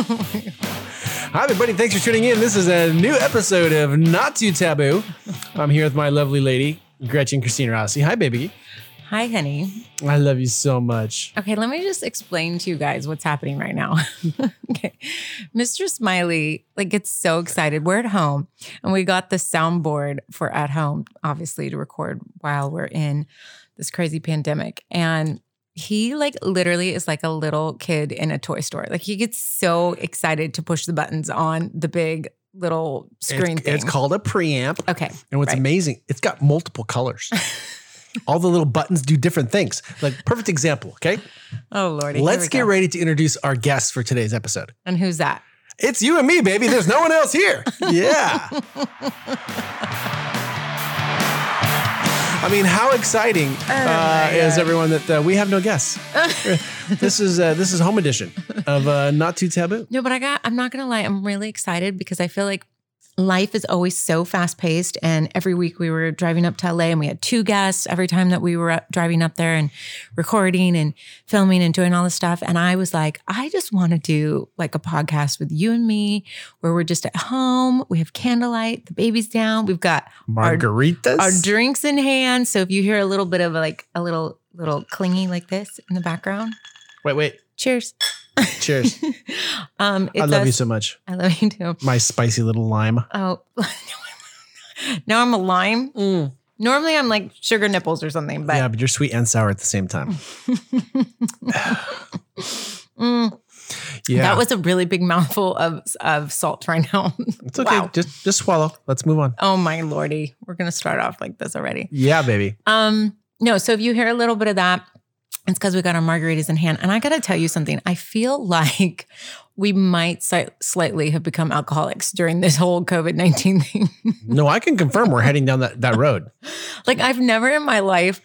Hi, everybody. Thanks for tuning in. This is a new episode of Not Too Taboo. I'm here with my lovely lady, Gretchen Christina Rossi. Hi, baby. Hi, honey. I love you so much. Okay, let me just explain to you guys what's happening right now. okay. Mr. Smiley like gets so excited. We're at home and we got the soundboard for at home, obviously, to record while we're in this crazy pandemic. And he like literally is like a little kid in a toy store. Like he gets so excited to push the buttons on the big little screen It's, thing. it's called a preamp. Okay. And what's right. amazing, it's got multiple colors. All the little buttons do different things. Like, perfect example, okay? Oh lordy. Let's get go. ready to introduce our guest for today's episode. And who's that? It's you and me, baby. There's no one else here. Yeah. I mean, how exciting uh, Oh my is everyone that uh, we have no guests? this is uh, this is home edition of uh, Not Too Taboo. No, but I got, I'm not going to lie. I'm really excited because I feel like life is always so fast paced. And every week we were driving up to LA and we had two guests every time that we were up, driving up there and recording and filming and doing all this stuff. And I was like, I just want to do like a podcast with you and me where we're just at home. We have candlelight, the baby's down. We've got our- Margaritas. our drinks in hand. So if you hear a little bit of like a little, little clingy like this in the background, wait, wait. cheers. Cheers. um, I it's love you so much. I love you too. My spicy little lime. Oh, now I'm a lime. Normally I'm like sugar nipples or something, but yeah, but you're sweet and sour at the same time. mm, Yeah, that was a really big mouthful of of salt right now. it's okay. Wow. Just just swallow. Let's move on. Oh my lordy, we're gonna start off like this already. Yeah, baby. Um, no, so if you hear a little bit of that, it's because we got our margaritas in hand. And I gotta tell you something. I feel like we might si- slightly have become alcoholics during this whole COVID nineteen thing. No, I can confirm we're heading down that, that road. like I've never in my life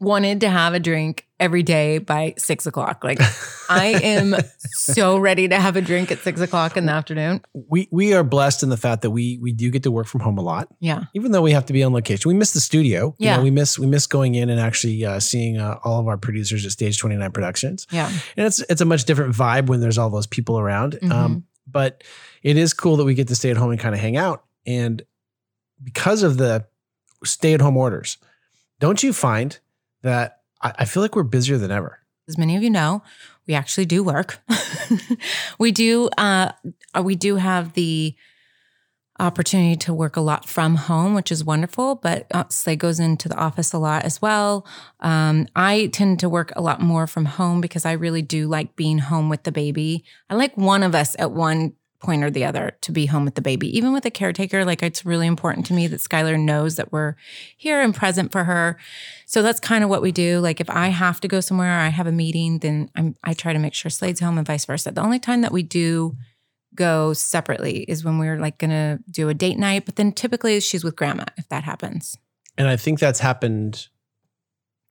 wanted to have a drink every day by six o'clock. Like I am so ready to have a drink at six o'clock in the afternoon. We we are blessed in the fact that we we do get to work from home a lot. Yeah. even though we have to be on location, we miss the studio. You Yeah. know, we miss we miss going in and actually uh, seeing uh, all of our producers at Stage Twenty Nine Productions, Yeah. and it's it's a much different vibe when there's all those people around. Mhm. Um, but it is cool that we get to stay at home and kind of hang out. And because of the stay at home orders, don't you find that I, I feel like we're busier than ever? As many of you know, we actually do work. we do uh we do have the opportunity to work a lot from home, which is wonderful, but uh, Slade goes into the office a lot as well. Um, I tend to work a lot more from home because I really do like being home with the baby. I like one of us at one point or the other to be home with the baby. Even with a caretaker, like it's really important to me that Skylar knows that we're here and present for her. So that's kind of what we do. Like if I have to go somewhere or I have a meeting, then I'm I try to make sure Slade's home and vice versa. The only time that we do go separately is when we're like gonna do a date night, but then typically she's with grandma if that happens. And I think that's happened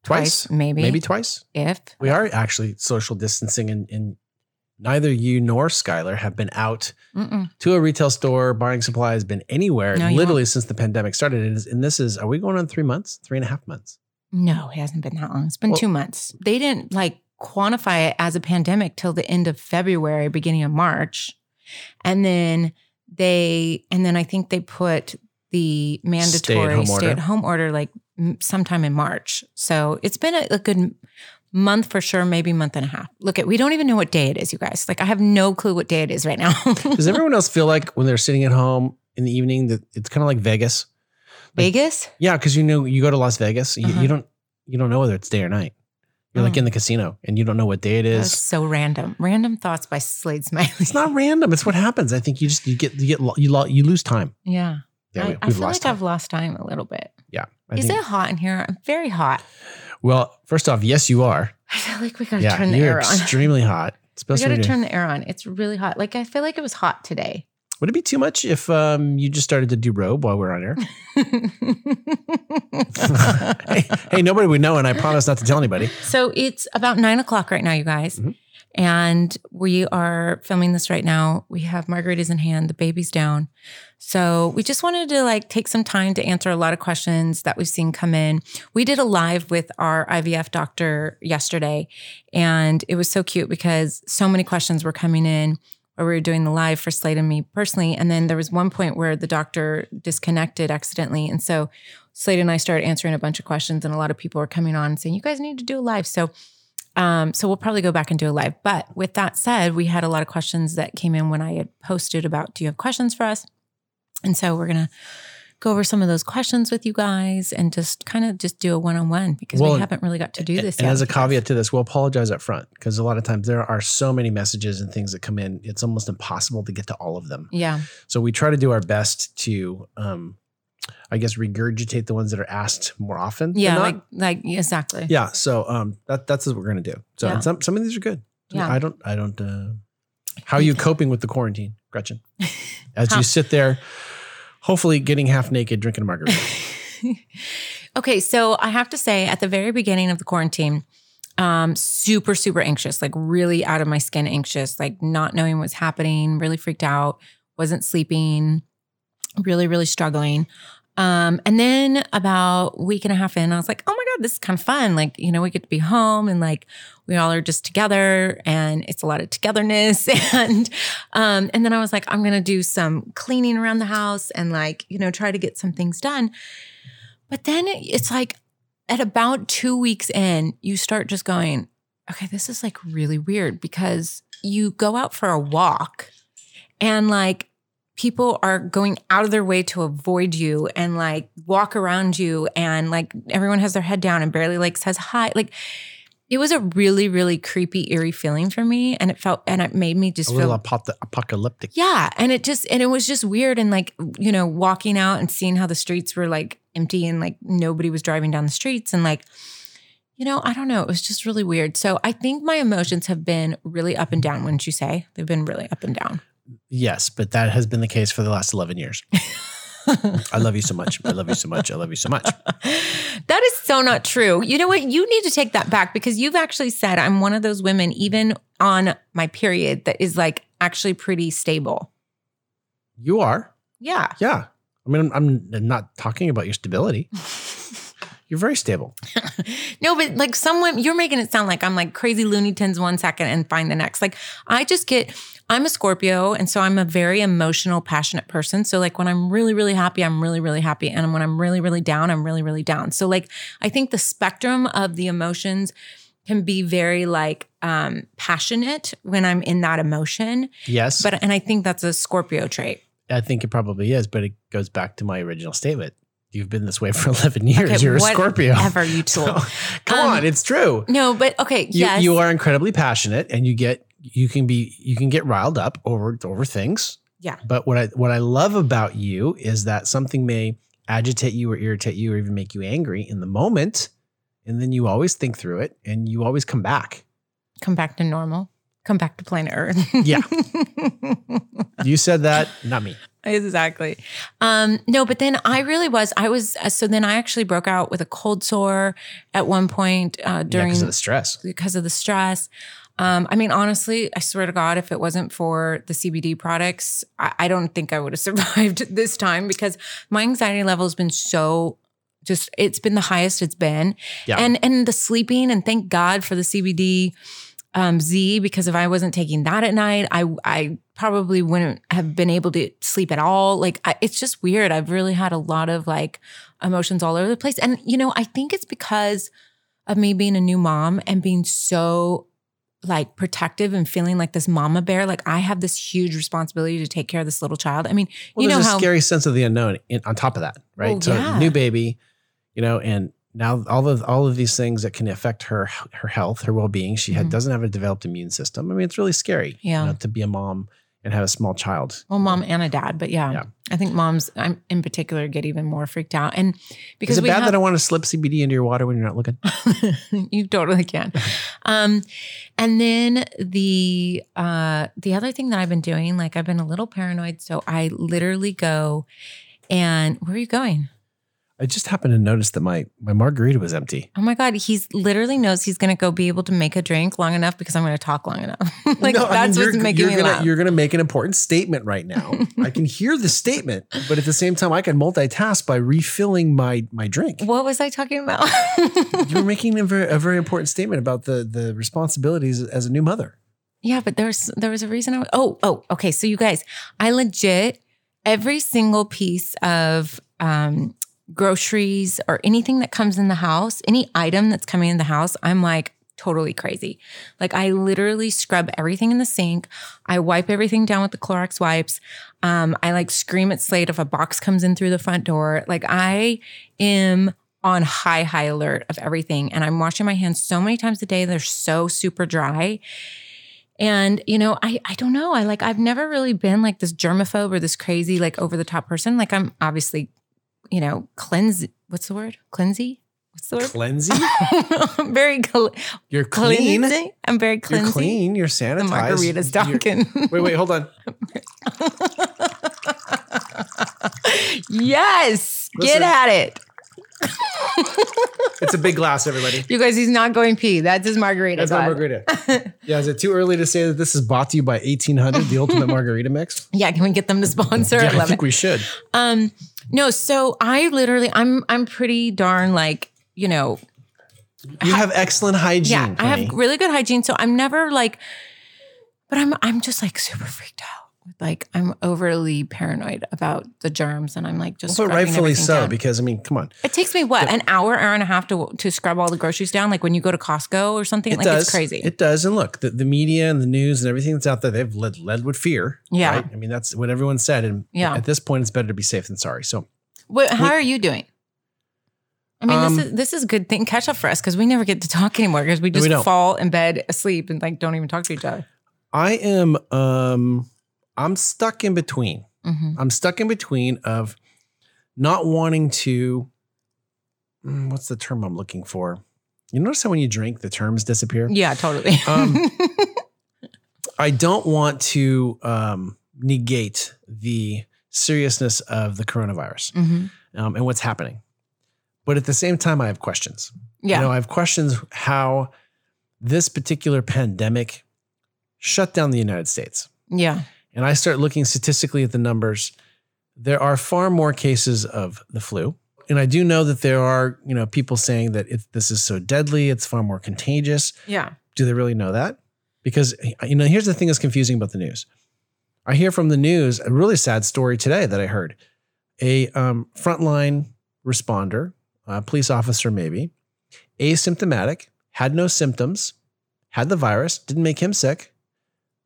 twice, maybe. maybe twice. If We are actually social distancing, and, and neither you nor Skylar have been out Mm-mm. to a retail store, buying supplies, been anywhere No, literally since the pandemic started. And, and this is, are we going on three months, three and a half months? no, it hasn't been that long. It's been Well- two months. They didn't like quantify it as a pandemic till the end of February, beginning of March. And then they and then I think they put the mandatory Stay-at-home order. stay at home order like sometime in March. So it's been a, a good month for sure, maybe month and a half. Look at we don't even know what day it is, you guys. Like I have no clue what day it is right now. Does everyone else feel like when they're sitting at home in the evening that it's kind of like Vegas? Vegas? Yeah, because you know you go to Las Vegas, you, Uh-huh. you don't you don't know whether it's day or night. You're like Mm. in the casino and you don't know what day it is. That's so random. Random thoughts by Slade Smiley. It's not random. It's what happens. I think you just you get you get you lo- you lose time. Yeah. Yeah, I, we, I feel like time. I've lost time a little bit. yeah, I Is think- it hot in here? I'm very hot. Well, first off, yes, you are. I feel like we gotta Yeah, turn the you're air on. extremely hot. We Especially gotta turn the air on. It's really hot. Like I feel like it was hot today. Would it be too much if um, you just started to do robe while we're on air? hey, hey, nobody would know, and I promise not to tell anybody. So it's about nine o'clock right now, you guys. Mhm. And we are filming this right now. We have margaritas in hand, the baby's down. So we just wanted to like take some time to answer a lot of questions that we've seen come in. We did a live with our IVF doctor yesterday, and it was so cute because so many questions were coming in where we were doing the live for Slade and me personally. And then there was one point where the doctor disconnected accidentally. And so Slade and I started answering a bunch of questions, and a lot of people were coming on saying, You guys need to do a live. So um, so we'll probably go back and do a live. But with that said, we had a lot of questions that came in when I had posted about do you have questions for us? And so we're gonna go over some of those questions with you guys and just kind of just do a one-on-one because Well, we haven't really got to do this And yet. as a with you guys. caveat to this, we'll apologize up front because a lot of times there are so many messages and things that come in, it's almost impossible to get to all of them. Yeah. So we try to do our best to, um, I guess, regurgitate the ones that are asked more often. Yeah, like like exactly. yeah. So um, that that's what we're gonna do. So Yeah. and some some of these are good. Yeah. I don't I don't. Uh, how are you coping with the quarantine, Gretchen? As you sit there, hopefully getting half naked, drinking a margarita. okay, so I have to say, at the very beginning of the quarantine, um, super, super anxious, like really out of my skin anxious, like not knowing what's happening, really freaked out, wasn't sleeping, really, really struggling. Um, and then about week and a half in, I was like, oh my God, this is kind of fun. Like, you know, we get to be home and like we all are just together and it's a lot of togetherness. And um, and then I was like, I'm gonna do some cleaning around the house and like, you know, try to get some things done. But then it's like at about two weeks in, you start just going, okay, this is like really weird because you go out for a walk and like people are going out of their way to avoid you and like walk around you and like everyone has their head down and barely like says hi. Like it was a really, really creepy, eerie feeling for me. And it felt, and it made me just a feel apocalyptic. yeah. And it just, and it was just weird. And like, you know, walking out and seeing how the streets were like empty and like nobody was driving down the streets. And like, you know, I don't know. It was just really weird. So I think my emotions have been really up and down, wouldn't you say? They've been really up and down. Yes, but that has been the case for the last 11 years. I love you so much. I love you so much. I love you so much. that is so not true. You know what? You need to take that back because you've actually said I'm one of those women, even on my period, that is like actually pretty stable. You are. Yeah. Yeah. I mean, I'm, I'm not talking about your stability. You're very stable. No, but like someone, you're making it sound like I'm like crazy Looney Tunes one second and fine the next. Like I just get, I'm a Scorpio. And so I'm a very emotional, passionate person. So like when I'm really, really happy, I'm really, really happy. And when I'm really, really down, I'm really, really down. So like I think the spectrum of the emotions can be very like um passionate when I'm in that emotion. Yes. But and I think that's a Scorpio trait. I think it probably is, but it goes back to my original statement. You've been this way for 11 years. Okay, You're a Scorpio. Ever you So, come Um, on, it's true. No, but okay, You, yes. you are incredibly passionate and you get you can be you can get riled up over over things. Yeah. But what I what I love about you is that something may agitate you or irritate you or even make you angry in the moment and then you always think through it and you always come back. come back to normal. Come back to planet Earth. Yeah. You said that, not me. exactly. Um, no, but then I really was. I was. Uh, so then I actually broke out with a cold sore at one point uh, Yeah, during because of the stress. because of the stress. Um, I mean, honestly, I swear to God, if it wasn't for the CBD products, I, I don't think I would have survived this time because my anxiety level has been so just it's been the highest it's been. Yeah. And and the sleeping and thank God for the CBD um, Z because if I wasn't taking that at night, I I probably wouldn't have been able to sleep at all. Like I, it's just weird. I've really had a lot of like emotions all over the place, and you know I think it's because of me being a new mom and being so like protective and feeling like this mama bear. Like I have this huge responsibility to take care of this little child. I mean, Well, you know there's a how scary sense of the unknown in, on top of that, right? Well, so yeah. new baby, you know, and now all of all of these things that can affect her her health, her well being. She had, Mhm. doesn't have a developed immune system. I mean, it's really scary, you Yeah. know, to be a mom and have a small child. Well, mom and a dad, but yeah, Yeah. I think moms I'm in particular get even more freaked out. And because Is it bad have, that I want to slip CBD into your water when you're not looking? you totally can. Um, and then the uh, the other thing that I've been doing, like I've been a little paranoid, so I literally go and where are you going? I just happened to notice that my my margarita was empty. Oh my god, he's literally knows he's gonna go be able to make a drink long enough because I'm gonna talk long enough. like No, I mean, that's what's you're, making you're me gonna, laugh. You're going to make an important statement right now. I can hear the statement, but at the same time, I can multitask by refilling my my drink. What was I talking about? You were making a very, a very important statement about the the responsibilities as a new mother. Yeah, but there's there was a reason. I, oh, oh, okay. So you guys, I legit every single piece of um, groceries or anything that comes in the house, any item that's coming in the house, I'm like totally crazy. Like I literally scrub everything in the sink. I wipe everything down with the Clorox wipes. Um, I like scream at Slade if a box comes in through the front door. Like I am on high high alert of everything, and I'm washing my hands so many times a day. They're so super dry. And, you know, I I don't know. I like I've never really been like this germaphobe or this crazy, like over the top person. Like I'm obviously, you know, cleanse what's the word? Cleansy? What's the word? Cleansy. I'm very cl- You're clean. cleansing. I'm very You're clean. You're The margarita's talking. Wait, wait, hold on. yes. Listen. Get at it. It's a big glass, everybody. You guys, he's not going pee. That's his margarita. That's my margarita. Yeah, is it too early to say that this is bought to you by 1800, the ultimate margarita mix? Yeah, can we get them to sponsor? Yeah, I I think it. we should. Um, no, so I literally, I'm, I'm pretty darn like, you know, You have excellent hygiene. yeah, I have really good hygiene. So I'm never like, but I'm, I'm just like super freaked out. Like I'm overly paranoid about the germs, and I'm like just. But rightfully so, down. because I mean, come on. it takes me what an hour, hour and a half to to scrub all the groceries down. Like when you go to Costco or something, It like does. it's crazy. It does. And look, the, the media and the news and everything that's out there, they've led, led with fear. Yeah. right? I mean, that's what everyone said. And Yeah. at this point, it's better to be safe than sorry. So What, how are you doing? I mean, Um, this is this is a good thing catch up for us because we never get to talk anymore because we No, we just fall in bed asleep and like don't even talk to each other. I am, um, I'm stuck in between. Mhm. I'm stuck in between of not wanting to. mm, What's the term I'm looking for? You notice how when you drink, the terms disappear. Yeah, totally. Um, I don't want to um, negate the seriousness of the coronavirus Mhm. um, and what's happening, but at the same time, I have questions. Yeah. You know, I have questions how this particular pandemic shut down the United States. yeah. And I start looking statistically at the numbers. There are far more cases of the flu. And I do know that there are, you know, people saying that if this is so deadly, it's far more contagious. Yeah. Do they really know that? Because, you know, here's the thing that's confusing about the news. I hear from the news a really sad story today that I heard. A um, frontline responder, a police officer maybe, asymptomatic, had no symptoms, had the virus, didn't make him sick.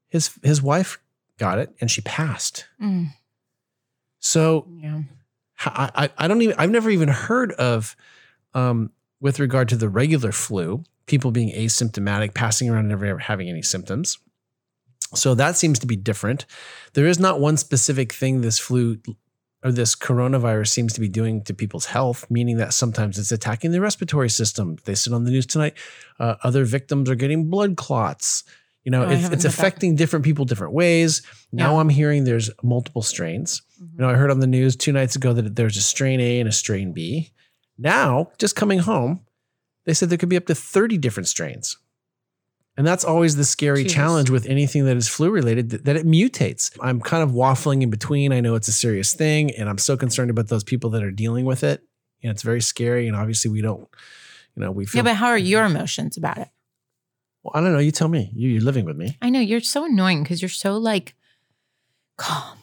His his wife got it and she passed. Mm, So yeah. I, I, I don't even I've never even heard of um, with regard to the regular flu, people being asymptomatic, passing around and never having any symptoms. So that seems to be different. There is not one specific thing this flu or this coronavirus seems to be doing to people's health, meaning that sometimes it's attacking the respiratory system. They said on the news tonight, uh, other victims are getting blood clots. You know, Oh, it's, it's affecting different people different ways. Now Yeah. I'm hearing there's multiple strains. Mm-hmm. You know, I heard on the news two nights ago that there's a strain A and a strain B. Now, just coming home, they said there could be up to 30 different strains. And that's always the scary Jesus. challenge with anything that is flu related that, that it mutates. I'm kind of waffling in between. I know it's a serious thing, and I'm so concerned about those people that are dealing with it. And it's very scary. And obviously, we don't, you know, we feel. Yeah, but how are mhm. your emotions about it? Well, I don't know. You tell me. You, you're living with me. I know you're so annoying because you're so like calm.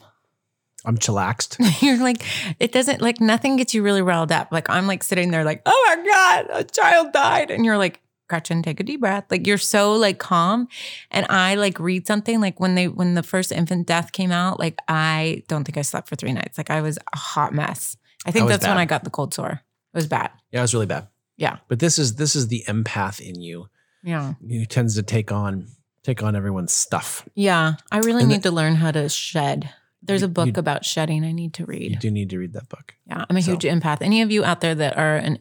I'm chillaxed. You're like, it doesn't like nothing gets you really riled up. Like I'm like sitting there like, oh my God, a child died. And you're like, Gretchen, take a deep breath. Like you're so like calm. And I like read something like when they when the first infant death came out, like I don't think I slept for three nights. Like I was a hot mess. I think that's when. I got the cold sore. It was bad. Yeah, it was really bad. Yeah. But this is this is the empath in you Yeah. he tends to take on take on everyone's stuff. Yeah, I really And need to learn how to shed. There's You- a book you- about shedding I need to read. You do need to read that book. Yeah, I'm a So- huge empath. Any of you out there that are an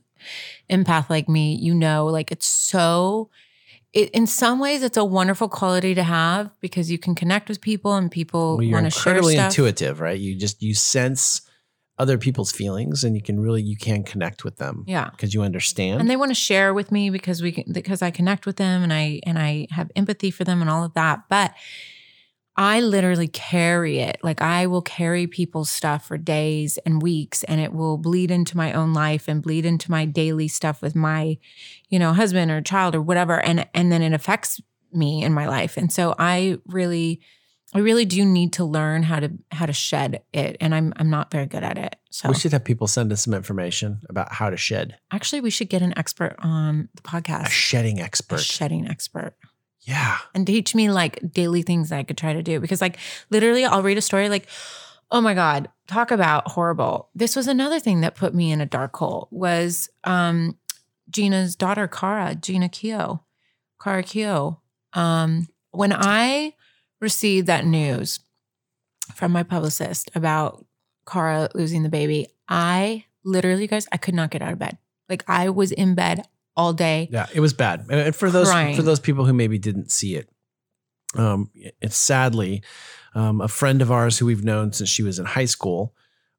empath like me, you know, like it's so. It, in some ways, it's a wonderful quality to have because you can connect with people and people Well, want to share incredibly stuff. intuitive, right? You just you sense other people's feelings, and you can really you can connect with them Yeah, because you understand. and they want to share with me because we can, because I connect with them and I and I have empathy for them and all of that. But I literally carry it. Like I will carry people's stuff for days and weeks and it will bleed into my own life and bleed into my daily stuff with my, you know, husband or child or whatever and and then it affects me in my life. And so I really I really do need to learn how to how to shed it and I'm I'm not very good at it. So we should have people send us some information about how to shed. actually we should get an expert on the podcast. A shedding a expert. shedding expert yeah. and teach me like daily things that I could try to do. Because like literally I'll read a story like, oh my God, talk about horrible. This was another thing that put me in a dark hole was um Jeana's daughter, Kara, Jeana Keough, Kara Keough. Um, when I received that news from my publicist about Kara losing the baby, I literally, guys, I could not get out of bed. Like I was in bed all day. Yeah, it was bad. And- for those Crying. for those people who maybe didn't see it, um, it's sadly um, a friend of ours who we've known since she was in high school.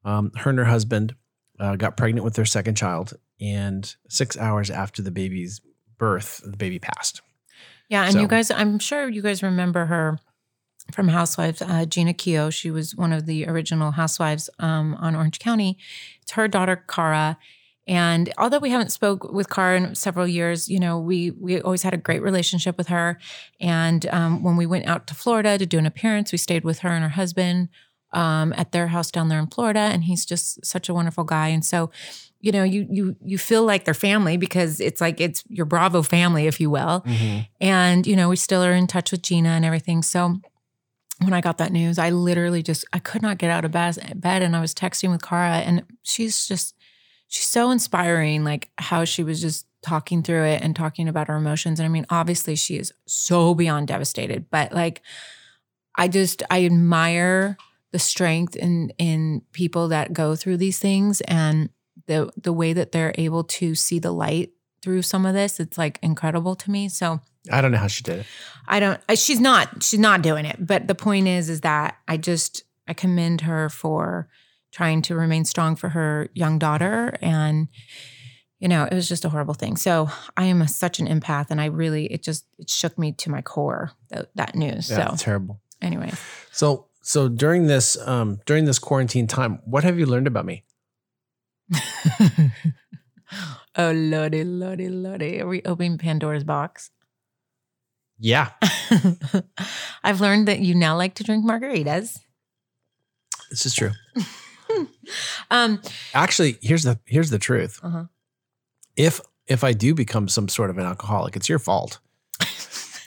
Um, her and her husband uh, got pregnant with their second child, and six hours after the baby's birth, the baby passed. Yeah, and So- you guys, I'm sure you guys remember her from Housewives, uh, Jeana Keough. She was one of the original housewives um, on Orange County. It's her daughter, Kara. And although we haven't spoke with Kara in several years, you know, we we always had a great relationship with her. And um, when we went out to Florida to do an appearance, we stayed with her and her husband um, at their house down there in Florida. And he's just such a wonderful guy. And so, you know, you you you feel like they're family because it's like it's your Bravo family, if you will. And, you know, we still are in touch with Jeana and everything. So when I got that news, I literally just, I could not get out of bed, and I was texting with Kara and she's just, she's so inspiring, like how she was just talking through it and talking about her emotions. And I mean, obviously she is so beyond devastated, but like, I just, I admire the strength in, in people that go through these things and the, the way that they're able to see the light through some of this. It's like incredible to me. So, I don't know how she did it. I don't. She's not. She's not doing it. But the point is, is that I just I commend her for trying to remain strong for her young daughter, and you know, it was just a horrible thing. So I am a, such an empath, and I really it just it shook me to my core that, that news. Yeah, so terrible. anyway, So so during this um during this quarantine time, what have you learned about me? oh lordy, lordy, lordy, are we opening Pandora's box? Yeah, I've learned that you now like to drink margaritas. this is true. Um, Actually, here's the here's the truth. Uh-huh. If if I do become some sort of an alcoholic, it's your fault.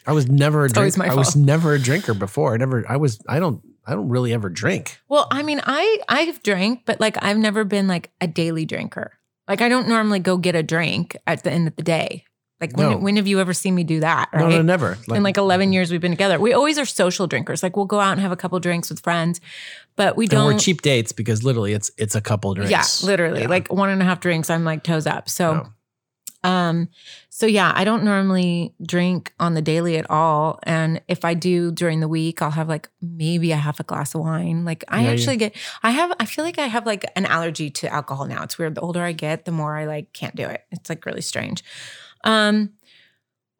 I was never a drinker. I was never a drinker before. I never. I was. I don't. I don't really ever drink. Well, I mean, I I've drank, but like I've never been like a daily drinker. Like I don't normally go get a drink at the end of the day. Like when No. when have you ever seen me do that? Right? No, no, never. In like 11 years we've been together. We always are social drinkers. Like we'll go out and have a couple drinks with friends, but we don't we're cheap dates because literally it's it's a couple drinks. Yeah, literally. Yeah. Like one and a half drinks, I'm like toes up. So No. Um so yeah, I don't normally drink on the daily at all. And if I do during the week, I'll have like maybe a half a glass of wine. Like I Yeah, actually get I have I feel like I have like an allergy to alcohol now. It's weird. The older I get, the more I like can't do it. It's like really strange. Um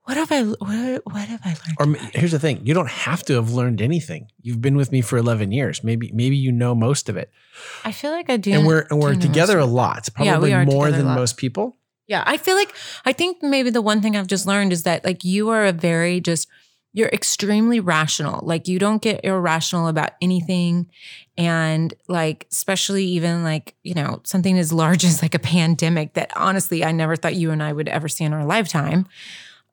what have I what, what have I learned? Or here's the thing: you don't have to have learned anything. You've been with me for 11 years. Maybe maybe you know most of it, I feel like I do. and we're and we're together a lot. Yeah, we Probably are more than most people. Yeah, I feel like I think maybe the one thing I've just learned is that like you are a very just you're extremely rational. Like you don't get irrational about anything and like especially even like, you know, something as large as like a pandemic that honestly I never thought you and I would ever see in our lifetime.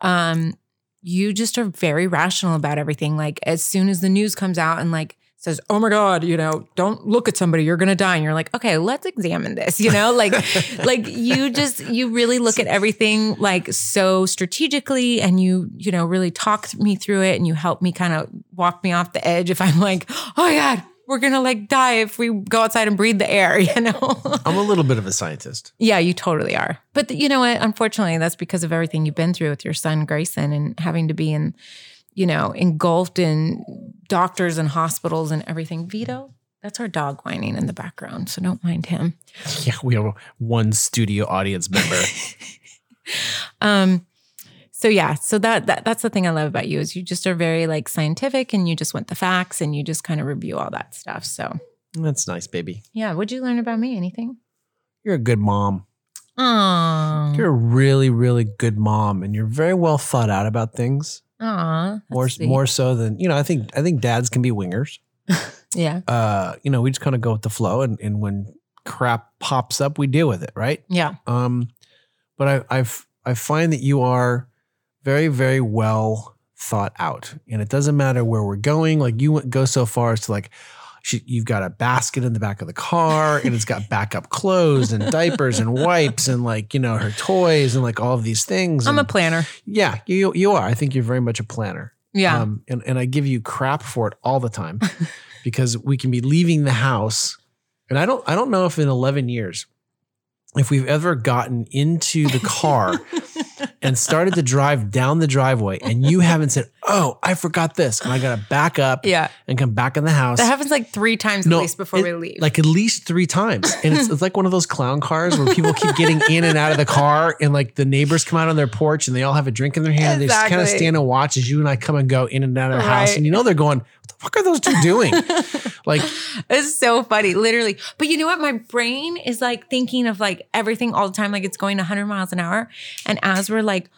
Um you just are very rational about everything. Like as soon as the news comes out and like says, "Oh my God, you know, don't look at somebody. You're gonna die." And you're like, "Okay, let's examine this." You know, like, like you just you really look at everything like so strategically, and you you know really talk me through it, and you help me kind of walk me off the edge if I'm like, "Oh my God." We're gonna like die if we go outside and breathe the air, you know? I'm a little bit of a scientist. Yeah, you totally are. But you know what? Unfortunately, that's because of everything you've been through with your son Grayson and having to be in, you know, engulfed in doctors and hospitals and everything. Vito, that's our dog whining in the background, so don't mind him. Yeah, we have one studio audience member. Um, so yeah, so that, that that's the thing I love about you is you just are very like scientific and you just want the facts and you just kind of review all that stuff. So That's nice, baby. yeah, what'd you learn about me? Anything? You're a good mom. Aw. You're a really, really good mom, and you're very well thought out about things. Aw. that's More, sweet. more so than you know. I think, I think dads can be wingers. Yeah. Uh, you know, we just kind of go with the flow, and and when crap pops up, we deal with it, right? Yeah. Um, but I, I've I find that you are very very well thought out, and it doesn't matter where we're going. Like you went- go so far as to like. She, you've got a basket in the back of the car and it's got backup clothes and diapers and wipes and like you know her toys and like all of these things. I'm a planner. yeah, you you are. I think you're very much a planner. Yeah. Um, and, and I give you crap for it all the time because we can be leaving the house. And I don't I don't know if in 11 years if we've ever gotten into the car and started to drive down the driveway and you haven't said, "Oh, I forgot this." And I got to back up yeah. and come back in the house. That happens like three times at least before it- we leave. Like at least three times. And it's, it's like one of those clown cars where people keep getting in and out of the car and like the neighbors come out on their porch and they all have a drink in their hand and they just kind of stand and watch as you and I come and go in and out of the house. And you know they're going, what the fuck are those two doing? like It's so funny, literally. But you know what? My brain is like thinking of like everything all the time, like it's going 100 miles an hour. And as we're like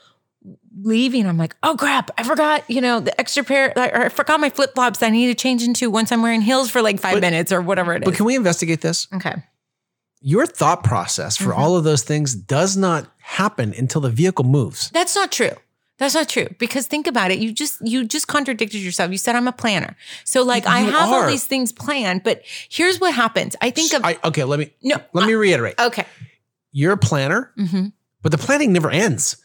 leaving, I'm like, oh crap, I forgot, you know, the extra pair, or I forgot my flip flops I need to change into once I'm wearing heels for like five But- minutes or whatever it is. but can we investigate this? okay. Your thought process for Mhm. all of those things does not happen until the vehicle moves. That's not true. That's not true because think about it. You just you just contradicted yourself. You said I'm a planner, so like I have are. all these things planned. But here's what happens. I think of I, okay, let me no. let me reiterate. Okay. You're a planner. hmm But the planning never ends.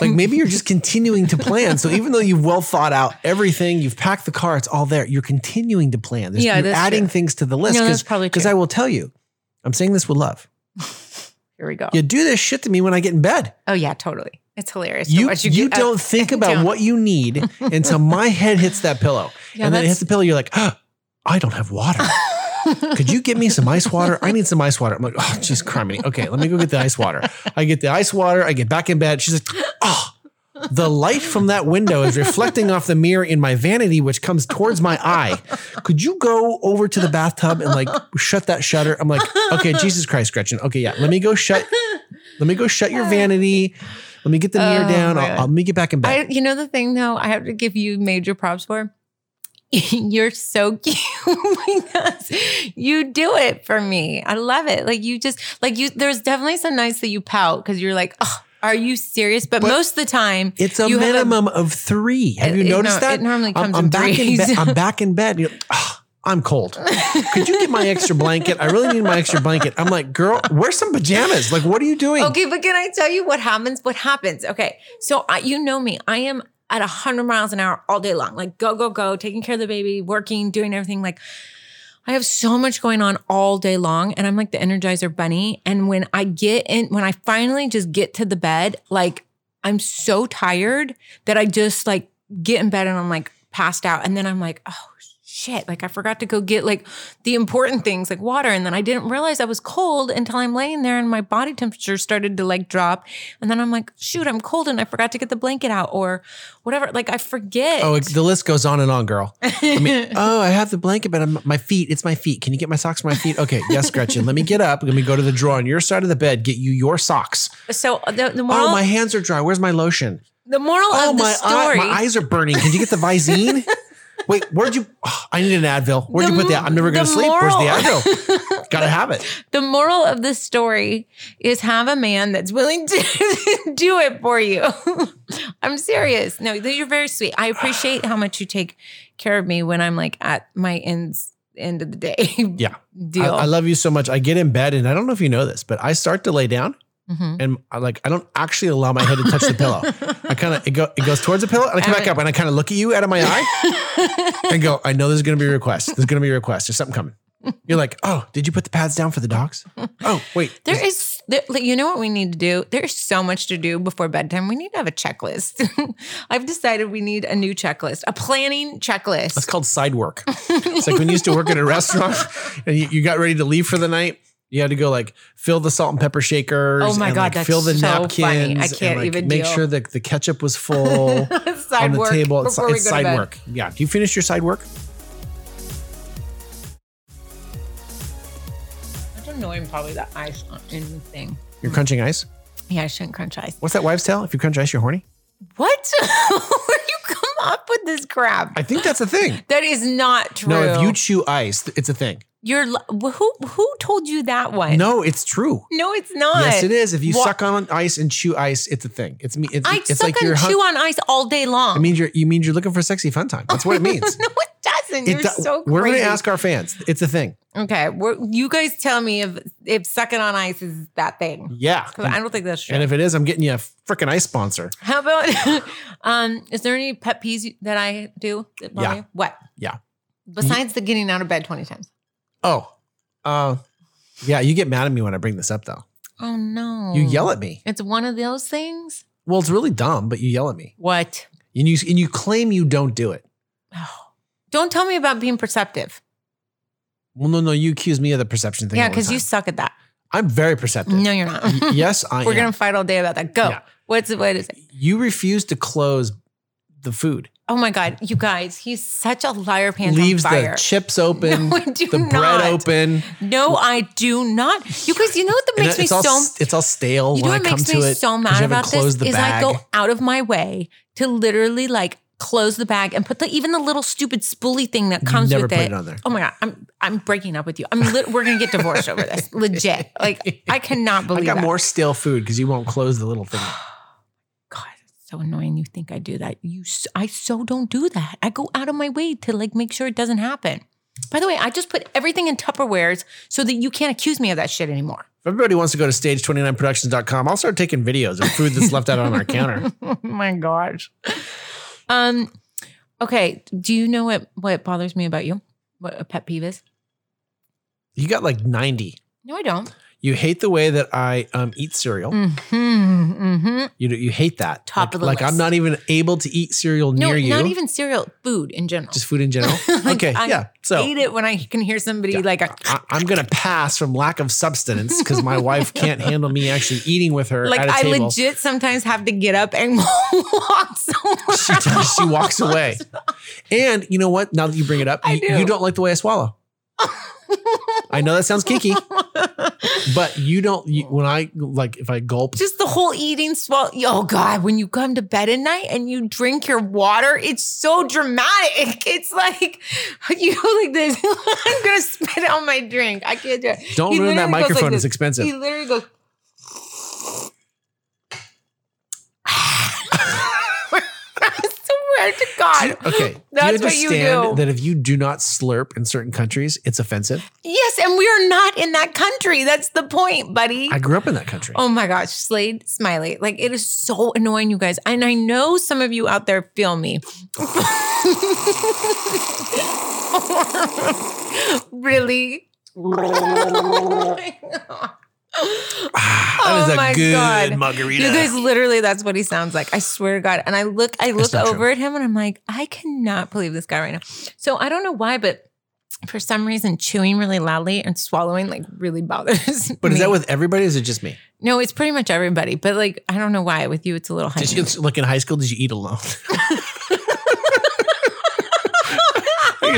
Like maybe you're just continuing to plan. So even though you've well thought out everything, you've packed the car, it's all there. You're continuing to plan. There's, Yeah, you're adding true. things to the list. No, that's probably Because. I will tell you, I'm saying this with love. Here we go. You do this shit to me when I get in bed. Oh yeah, totally. It's hilarious. to You you, get don't think and about what you need until my head hits that pillow. Yeah, and then it hits the pillow, you're like, "Ah, I don't have water. Could you get me some ice water? I need some ice water. I'm like, oh, jeez, criminy. Okay, let me go get the ice water. I get the ice water. I get back in bed. She's like, oh, the light from that window is reflecting off the mirror in my vanity, which comes towards my eye. Could you go over to the bathtub and like shut that shutter? I'm like, okay, Jesus Christ, Gretchen. Okay, yeah, let me go shut. Let me go shut your vanity. Let me get the mirror Oh, down. I'll, I'll, let me get back in bed. I, you know the thing though, I have to give you major props for. You're so cute because you do it for me. I love it. Like you just like you. There's definitely some nights that you pout because you're like, oh, are you serious? But, But most of the time, It's a you have a- minimum of three. Have you it noticed no- that? it normally I'm- comes I'm, in back in threes. bed. I'm back in bed. You're, "Ah, I'm cold. Could you get my extra blanket? I really need my extra blanket. I'm like, girl, where's some pajamas? Like, what are you doing? Okay, but can I tell you what happens? What happens? Okay, so I, you know me. I am at hundred miles an hour all day long. Like go, go, go, taking care of the baby, working, doing everything. Like I have so much going on all day long, and I'm like the Energizer Bunny. And when I get in, when I finally just get to the bed, like I'm so tired that I just like get in bed and I'm like passed out, and then I'm like, oh shit like i forgot to go get like the important things like water and then i didn't realize i was cold until i'm laying there and my body temperature started to like drop and then i'm like shoot i'm cold and i forgot to get the blanket out or whatever like i forget Oh, the list goes on and on, girl. I mean, oh, I have the blanket, but I'm, my feet, it's my feet. Can you get my socks for my feet? Okay, yes, Gretchen. Let me get up. Let me go to the drawer on your side of the bed, get you your socks. so uh, the, the moral Oh, my hands are dry. Where's my lotion? the moral Oh, of the my, story eye, my eyes are burning. Can you get the Visine? Wait, where'd you? oh, I need an Advil. Where'd you put that? I'm never going to the sleep. Where's the Advil? Gotta have it. the moral of the story is have a man that's willing to do it for you. I'm serious. No, you're very sweet. I appreciate how much you take care of me when I'm like at my ends end of the day. Yeah. I, Deal. I love you so much. I get in bed and I don't know if you know this, but I start to lay down Mhm. and I like I don't actually allow my head to touch the pillow. I kind of it go it goes towards the pillow and I come back up and I kind of look at you out of my eye and go, I know there's gonna be a request. There's gonna be a request. There's something coming. You're like, oh, did you put the pads down for the dogs? Oh, wait. There is, there, like, you know what we need to do? There's so much to do before bedtime. We need to have a checklist. I've decided we need a new checklist, a planning checklist. That's called side work. It's like when you used to work at a restaurant and you, you got ready to leave for the night. You had to go like fill the salt and pepper shakers. Oh my and, God, like, that's fill the so napkins. funny. I can't like, even make deal. sure that the ketchup was full on the table. It's, it's side work. Yeah. Do you finish your side work? I don't know. I'm probably the ice on anything. You're crunching ice. Yeah, I shouldn't crunch ice. What's that wives' tale? If you crunch ice, you're horny. What? Where you come up with this crap? I think that's a thing. That is not true. No, if you chew ice, it's a thing. You're who who told you that one? No, it's true. no, it's not. Yes, it is. If you What? suck on ice and chew ice, it's a thing. It's me. It's, I it's suck like and you're. hun- chew on ice all day long. It means you're. You mean you're looking for sexy fun time. That's what it means. no, it doesn't. It You're do- so crazy. we're going to ask our fans. It's a thing. Okay, we're, you guys tell me if if sucking on ice is that thing. Yeah. I don't think that's true. And if it is, I'm getting you a freaking ice sponsor. How about um is there any pet peeves that I do that Yeah. you? What? Yeah. Besides the getting out of bed 20 times. Oh, uh, yeah. You get mad at me when I bring this up, though. Oh no. You yell at me. It's one of those things? Well, it's really dumb, but you yell at me, What? and you and you claim you don't do it. Oh, Don't tell me about being perceptive. Well, no, no. You accuse me of the perception thing. yeah, because you suck at that. I'm very perceptive. No, you're not. Yes, I We're am. gonna fight all day about that. Go. Yeah. What's? What is it? you refuse to close the food. Oh my god, you guys, he's such a liar pants Leaves on fire. the chips open, No, I do the bread open. No, I do not. You guys, you know what that makes me all, so it's all stale You know what makes to me it. so mad about this is I go out of my way to literally like close the bag and put the even the little stupid spoolie thing that comes with it. it on there. Oh my god, I'm I'm breaking up with you. I'm lit- we're gonna get divorced over this. Legit. Like I cannot believe. I got that. more stale food because you won't close the little thing. So annoying. You think I do that? You, I so don't do that. I go out of my way to like make sure it doesn't happen. By the way, I just put everything in Tupperwares so that you can't accuse me of that shit anymore. If everybody wants to go to stage29productions.com, I'll start taking videos of food that's left out on our counter. oh my gosh. Um. Okay. Do you know what what bothers me about you? What a pet peeve is? You got like 90. No, I don't. You hate the way that I um, eat cereal. Mm-hmm. Mm-hmm. You you hate that. Top like, of the like I'm not even able to eat cereal No, near you. not even cereal. Food in general. just food in general. Like, okay, I yeah. So hate it when I can hear somebody like, a, I, I'm gonna pass from lack of substance because my wife can't handle me actually eating with her like I table. legit sometimes have to get up and walk somewhere. she does. She walks away. And you know what? Now that you bring it up, I you, do. you don't like the way I swallow. I know that sounds kinky, but you don't. You, when I like, if I gulp, Just the whole eating swallow. Oh God, when you come to bed at night and you drink your water, it's so dramatic. It's like you go like this. I'm gonna spit out my drink. I can't do it. don't He ruin that goes like microphone. it's expensive. He literally goes. Swear to God. Okay, That's do what you you understand do. that if you do not slurp in certain countries, it's offensive? Yes, and we are not in that country. That's the point, buddy. I grew up in that country. Oh my gosh, Slade Smiley. Like it is so annoying, you guys. And I know some of you out there feel me. really? Oh that is oh a my good God. margarita. You guys literally that's what he sounds like. I swear to God. And I look I look not true. over at him and I'm like, I cannot believe this guy right now. So I don't know why, but for some reason chewing really loudly and swallowing like really bothers but is that with everybody? Or is it just me? No, it's pretty much everybody. But like I don't know why. With you it's a little Did you like in high school? Did you eat alone?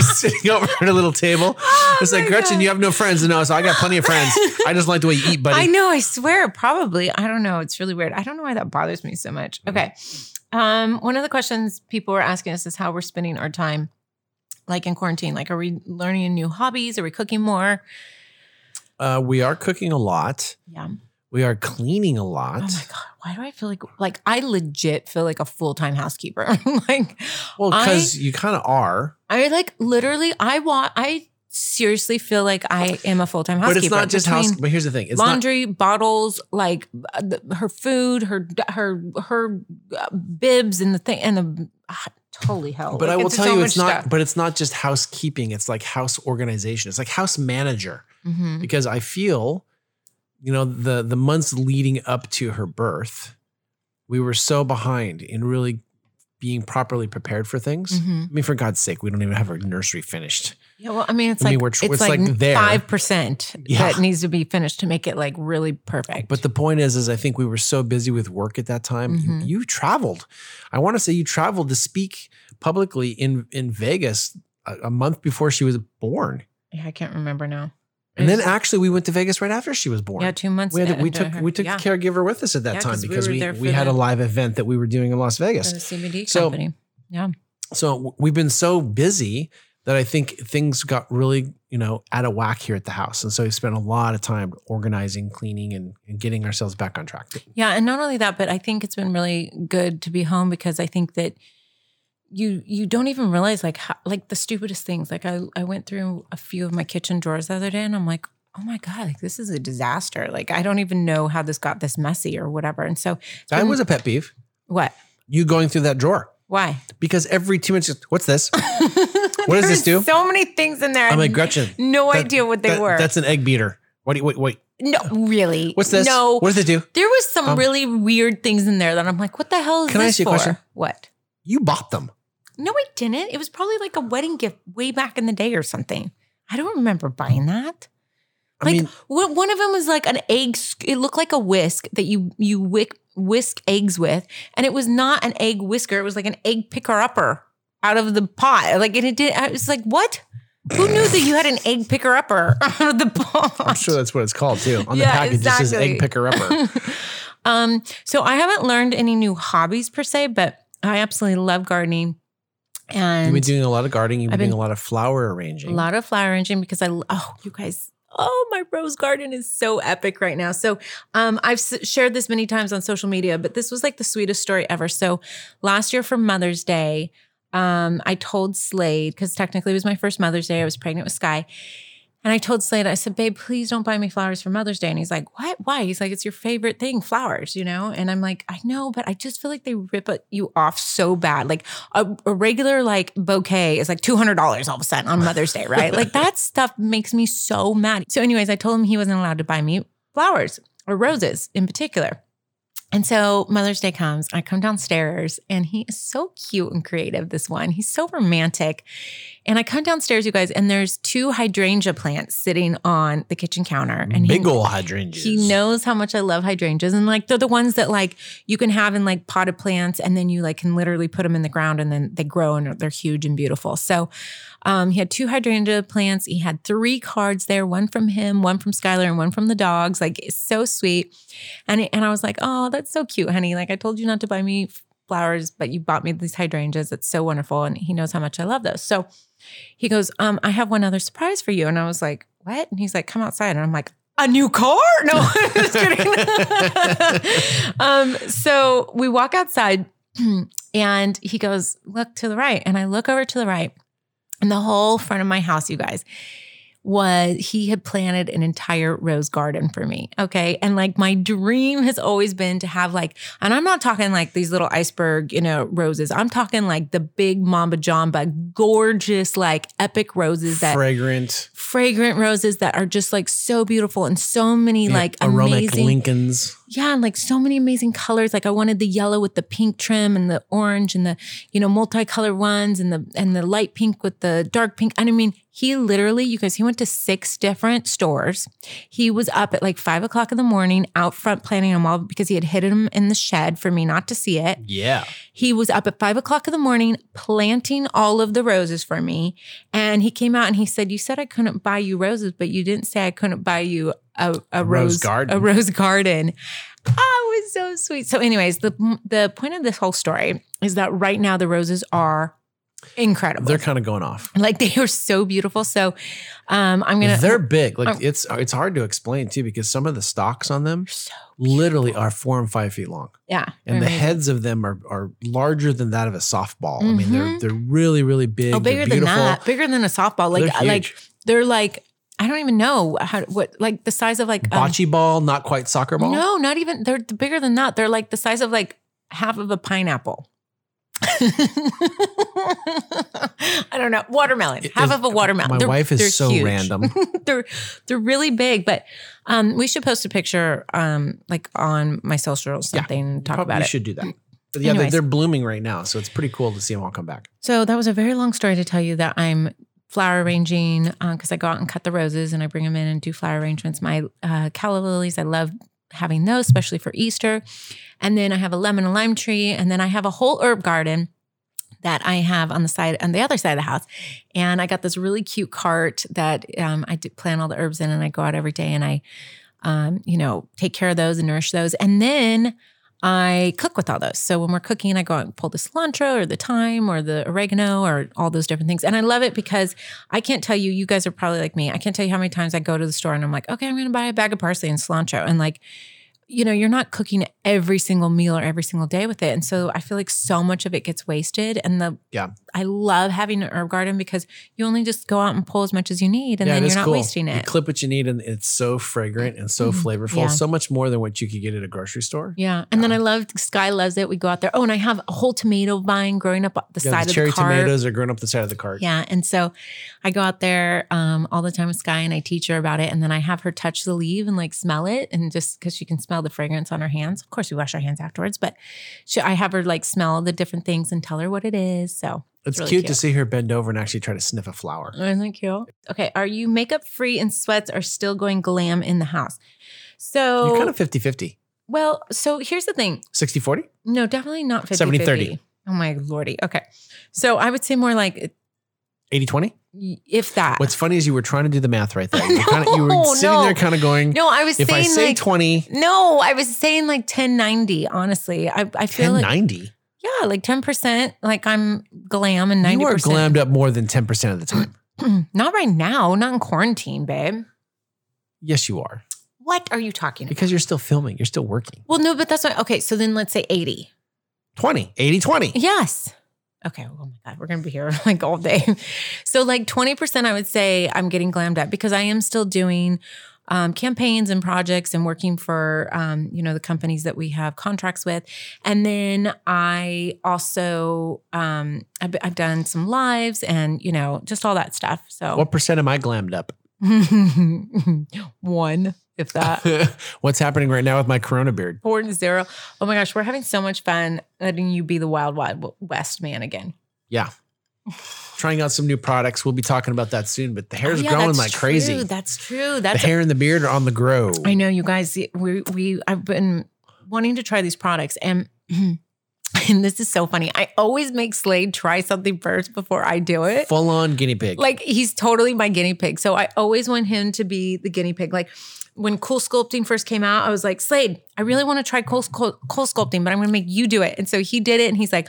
Sitting over at a little table. it's like Oh Gretchen, God. you have no friends. And no, so I got plenty of friends. I just like the way you eat, buddy. I know, I swear, probably. I don't know. It's really weird. I don't know why that bothers me so much. Okay. Um, one of the questions people were asking us is how we're spending our time like in quarantine. Like, are we learning new hobbies? Are we cooking more? Uh, we are cooking a lot. Yeah. We are cleaning a lot. Oh my God. Why do I feel like like I legit feel like a full-time housekeeper? like well, because you kind of are. I like literally I want I seriously feel like I am a full time housekeeper. But it's not just house. But here's the thing: it's not. laundry, bottles, like uh, the- her food, her her her uh, bibs, and the thing, and the ah, holy hell. But Like, I will tell so you, it's not. stuff. But it's not just housekeeping. It's like house organization. It's like house manager. Mhm. because I feel, you know, the the months leading up to her birth, we were so behind in really being properly prepared for things. Mhm. I mean, for God's sake, we don't even have our nursery finished. Yeah, well, I mean, it's I mean, like we're tr- it's, it's like like there. five percent Yeah. that needs to be finished to make it like really perfect. But the point is, is I think we were so busy with work at that time. You- Mhm. You, traveled. I want to say you traveled to speak publicly in in Vegas a, a month before she was born, yeah, I can't remember now. And then actually we went to Vegas right after she was born. yeah, two months. we had, we took her- we took yeah, the caregiver with us at that Yeah, time 'cause we because were we we had a live event that we were doing in Las Vegas. for the CBD So- company. Yeah, so we've been so busy that I think things got really, you know, out of whack here at the house. And so we spent a lot of time organizing, cleaning, and, and getting ourselves back on track. yeah, and not only that, but I think it's been really good to be home because I think that you you don't even realize like how, like the stupidest things. Like I I went through a few of my kitchen drawers the other day, and I'm like. Oh my God, like this is a disaster. Like, I don't even know how this got this messy or whatever. And so, That was a pet peeve. what? You going through that drawer Why? because every two minutes, what's this? What does this do? So many things in there. I'm like Gretchen. No that- idea what they that- were. That's an egg beater. What do you wait? Wait, no, really. what's this? No. what does it do? There was some Um, really weird things in there that I'm like, what the hell is Can I ask you a question? What? You bought them. No, I didn't. It was probably like a wedding gift way back in the day or something. I don't remember buying that. I Like mean, one of them was like an egg. It looked like a whisk that you you wick, whisk eggs with, and it was not an egg whisker. It was like an egg picker upper out of the pot. Like and it did. I was like, what? Who knew that you had an egg picker upper out of the pot? I'm sure that's what it's called too. On the Yeah, package, it says egg picker upper. um, so I haven't learned any new hobbies per se, but I absolutely love gardening. And You've been doing a lot of gardening. You've been been- doing a lot of flower arranging. a lot of flower arranging because I oh you guys oh my rose garden is so epic right now. So um I've s- shared this many times on social media, but this was like the sweetest story ever. So last year for Mother's Day, um I told Slade because technically it was my first Mother's Day. I was pregnant with Sky. And I told Slade, I said, babe, please don't buy me flowers for Mother's Day. And he's like, what? Why? He's like, it's your favorite thing, flowers, you know? And I'm like, I know, but I just feel like they rip you off so bad. Like a, a regular like bouquet is like $200 all of a sudden on Mother's Day, right? like that stuff makes me so mad. So anyways, I told him he wasn't allowed to buy me flowers or roses in particular. And so Mother's Day comes, I come downstairs and he is so cute and creative, this one. He's so romantic. And I come downstairs, you guys, and there's two hydrangea plants sitting on the kitchen counter. And Big he, ol' hydrangeas. he knows how much I love hydrangeas. And like they're the ones that like you can have in like potted plants and then you like can literally put them in the ground and then they grow and they're huge and beautiful. So um, he had two hydrangea plants. He had three cards there, one from him, one from Skylar, and one from the dogs. Like it's so sweet. And and I was like, oh, that's so cute, honey. Like I told you not to buy me flowers, but you bought me these hydrangeas. It's so wonderful. And he knows how much I love those. So he goes, um, I have one other surprise for you. And I was like, what? And he's like, come outside. And I'm like, a new car? No, just kidding. um, so we walk outside and he goes, look to the right. And I look over to the right and the whole front of my house, you guys, was he had planted an entire rose garden for me. Okay. And like my dream has always been to have like, and I'm not talking like these little iceberg, you know, roses. I'm talking like the big Mamba Jamba, gorgeous, like epic roses that fragrant, fragrant roses that are just like so beautiful and so many yeah, like aromatic amazing Lincolns. yeah and like so many amazing colors like i wanted the yellow with the pink trim and the orange and the you know multicolored ones and the and the light pink with the dark pink and i mean he literally you guys he went to six different stores he was up at like five o'clock in the morning out front planting them all because he had hidden them in the shed for me not to see it Yeah. he was up at five o'clock in the morning planting all of the roses for me. And he came out and he said, You said I couldn't buy you roses, but you didn't say I couldn't buy you a, a, rose rose, garden. A rose garden. Oh, it was so sweet. So, anyways, the the point of this whole story is that right now the roses are incredible. They're kind of going off. like they are so beautiful. So um I'm gonna They're big. Like Um, it's it's hard to explain too because some of the stalks on them so literally are four and five feet long, yeah. and the amazing. heads of them are are larger than that of a softball. I mean, they're Mhm. they're really really big. Oh, bigger than that. Bigger than a softball. Like They're like. They're like I don't even know how what like the size of like um, Bocce ball, not quite soccer ball. No, not even. They're bigger than that. They're like the size of like half of a pineapple. I don't know. Watermelon. Half of a watermelon. My They're- wife is so huge. random. they're they're really big, but um, we should post a picture um like on my social or something and talk about it. You should do that. But yeah, they're, they're blooming right now, so it's pretty cool to see them all come back. So that was a very long story to tell you that I'm flower arranging because I go out and cut the roses and I bring them in and do flower arrangements. My uh, calla lilies, I love having those, especially for Easter. And then I have a lemon and lime tree, and then I have a whole herb garden that I have on the side on the other side of the house. And I got this really cute cart that um, I plant all the herbs in, and I go out every day and I, um, you know, take care of those and nourish those. And then I cook with all those. So when we're cooking, I go out and pull the cilantro or the thyme or the oregano or all those different things. And I love it because I can't tell you, you guys are probably like me. I can't tell you how many times I go to the store and I'm like, okay, I'm going to buy a bag of parsley and cilantro. And like, you know, you're not cooking every single meal or every single day with it. And so I feel like so much of it gets wasted. And the, Yeah. I love having an herb garden because you only just go out and pull as much as you need and yeah, then you're not cool. wasting You it. clip what you need, and it's so fragrant and so Mhm. flavorful. Yeah. So much more than what you could get at a grocery store. Yeah. And then I love Sky loves it. We go out there. Oh, and I have a whole tomato vine growing up the side the of cherry the cart. tomatoes are growing up the side of the cart. Yeah. And so I go out there um, all the time with Sky and I teach her about it. And then I have her touch the leaf and like smell it. And just because she can smell the fragrance on her hands. Of course, we wash our hands afterwards, but she, I have her like smell the different things and tell her what it is. So It's really cute, cute. to see her bend over and actually try to sniff a flower. isn't that cute? Okay. Are you makeup free and sweats are still going glam in the house? So, You're kind of 50 50. well, so here's the thing. 60 40? No, definitely not 50 70, 30. Oh my lordy. Okay. So I would say more like 80 20? if that. What's funny is you were trying to do the math right there. You were, kind of, you No, were sitting no. there kind of going, no, I was if I saying say like 20, No, I was saying like 1090, honestly. I, I feel like 1090. yeah, like 10%, like I'm glam and 90%. You are glammed up more than 10% of the time. not right now, not in quarantine, babe. yes, you are. What are you talking about? Because you're still filming, you're still working. Well, no, but that's what, okay, so then let's say 80. 20, 80 20. Yes. Okay. Oh my God. We're going to be here like all day. So, like 20%, I would say I'm getting glammed up because I am still doing um, campaigns and projects and working for, um, you know, the companies that we have contracts with. And then I also, um, I've, I've done some lives and, you know, just all that stuff. So, What percent am I glammed up? one, if that. What's happening right now with my Corona beard? Four to zero. Oh my gosh, we're having so much fun letting you be the wild, wild west man again. Yeah. Trying out some new products. We'll be talking about that soon, but the hair's Oh, yeah, growing like crazy. That's true. That's true. The hair and the beard are on the grow. I know you guys. We we I've been wanting to try these products, and and this is so funny. I always make Slade try something first before I do it. Full on guinea pig. Like he's totally my guinea pig. So I always want him to be the guinea pig. Like when cool sculpting first came out, I was like, Slade, I really want to try cool, cool, cool sculpting, but I'm going to make you do it. And so he did it, and he's like.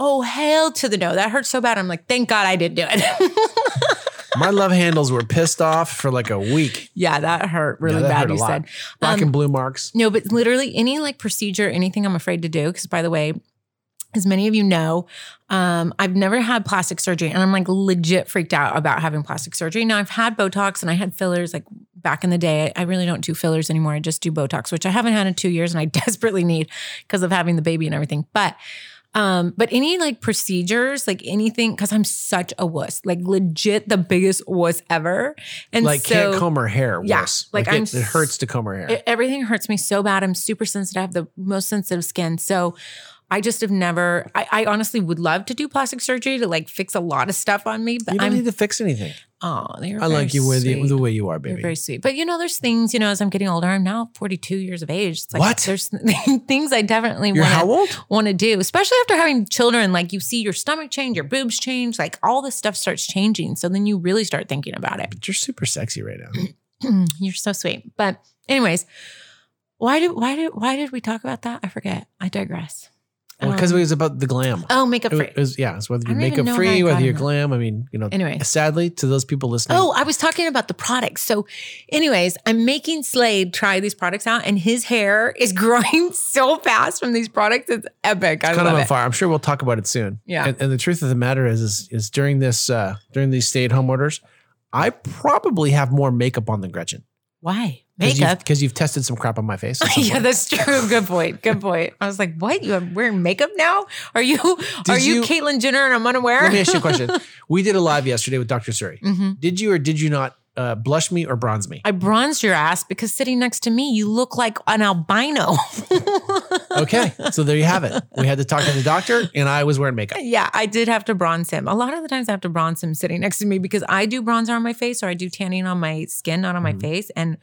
Oh hell to the no! That hurts so bad. I'm like, thank God I didn't do it. my love handles were pissed off for like a week. yeah, that hurt really Yeah, that bad. hurt you said. Black Um, and blue marks. No, but literally any like procedure, anything I'm afraid to do, because by the way, as many of you know, um, I've never had plastic surgery and I'm like legit freaked out about having plastic surgery. Now I've had Botox and I had fillers like back in the day. I really don't do fillers anymore. I just do Botox, which I haven't had in two years and I desperately need because of having the baby and everything. But um, but any like procedures, like anything, because I'm such a wuss, like legit the biggest wuss ever. And like so, can't comb her hair. Yeah, worse. like it, it hurts to comb her hair. it- everything hurts me so bad. I'm super sensitive. I have the most sensitive skin. So I just have never, I, I honestly would love to do plastic surgery to like fix a lot of stuff on me, but you don't I'm, need to fix anything. oh, you're I like you with you, sweet. the way you are, baby. You're very sweet. But you know, there's things, you know, as I'm getting older, I'm now 42 years of age. It's like What? there's things I definitely want to want to do, especially after having children. Like you see your stomach change, your boobs change, like all this stuff starts changing. So then you really start thinking about it. But you're super sexy right now. You're so sweet. But anyways, why did why did why did we talk about that? I forget. I digress. Because Um, it was about the glam. oh makeup It free. was, yeah, it's whether you're don't makeup I free, whether you're glam. I mean, you know, Anyway. sadly, to those people listening, Oh, I was talking about the products. So, anyways, I'm making Slade try these products out, and his hair is growing so fast from these products. It's epic. I it's kind love of on it. fire. I'm sure we'll talk about it soon. Yeah. And, and the truth of the matter is, is, is during this, uh, during these stay at home orders, I probably have more makeup on than Gretchen. Why? Because Makeup. you've, 'cause you've tested some crap on my face. yeah, that's true. Good point. Good point. I was like, "What? You are wearing makeup now? Are you are you, you- Caitlyn Jenner and I'm unaware?" Let me ask you a question. We did a live yesterday with Dr. Suri. hmm Did you or did you not uh, blush me or bronze me? I bronzed your ass because sitting next to me, you look like an albino. Okay, so there you have it. We had to talk to the doctor, and I was wearing makeup. Yeah, I did have to bronze him. A lot of the times I have to bronze him sitting next to me because I do bronzer on my face or I do tanning on my skin, not on my face. And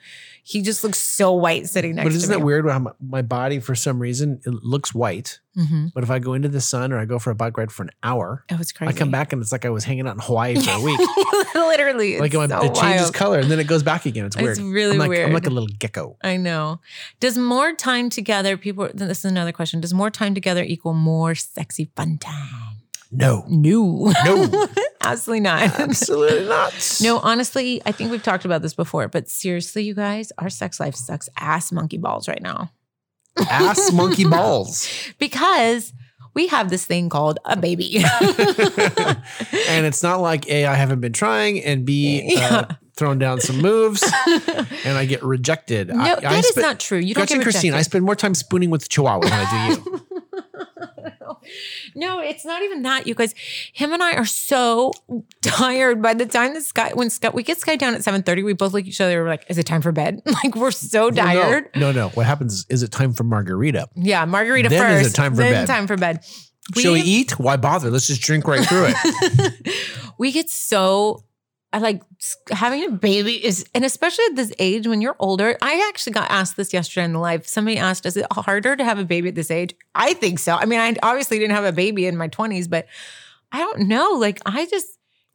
he just looks so white sitting next to me. But isn't me. it weird how my, my body, for some reason, it looks white. Mm-hmm. But if I go into the sun or I go for a bike ride for an hour, It was crazy. I come back and it's like I was hanging out in Hawaii for a week. Literally. It's like my, so it changes wild. color and then it goes back again. It's weird. It's really I'm like, weird. I'm like a little gecko. I know. Does more time together, people, this is another question. Does more time together equal more sexy fun time? No, No. no, Absolutely not. absolutely not. No, honestly, I think we've talked about this before, but seriously, you guys, our sex life sucks ass monkey balls right now ass monkey balls. because we have this thing called a baby. and it's not like A, I haven't been trying, and B, uh, Yeah. throwing down some moves and I get rejected. no, I, that I is not true. You don't Gretchen get Christine, I spend more time spooning with Chihuahua than I do you. No, it's not even that, you guys. Him and I are so tired. By the time the sky, when sky, we get sky down at seven thirty, we both look at each other. We're like, "Is it time for bed?" Like we're so tired. No, no, no. What happens is, is it time for margarita? Yeah, margarita Then first. is it time for then bed? Time for bed. Shall we eat? Why bother? Let's just drink right through it. we get so I like having a baby is, and especially at this age when you're older. I actually got asked this yesterday in the live. Somebody asked, "Is it harder to have a baby at this age?" I think so. I mean, I obviously didn't have a baby in my 20s, but I don't know. Like, I just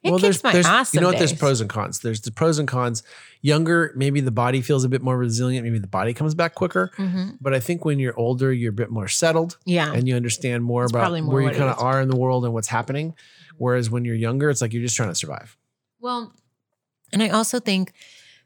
it kicks my ass. you know what? There's pros and cons. There's the pros and cons. Younger, maybe the body feels a bit more resilient. Maybe the body comes back quicker. Mhm. But I think when you're older, you're a bit more settled Yeah, and you understand more That's about more where you kind of are in the world and what's happening. Whereas when you're younger, it's like you're just trying to survive. Well, and I also think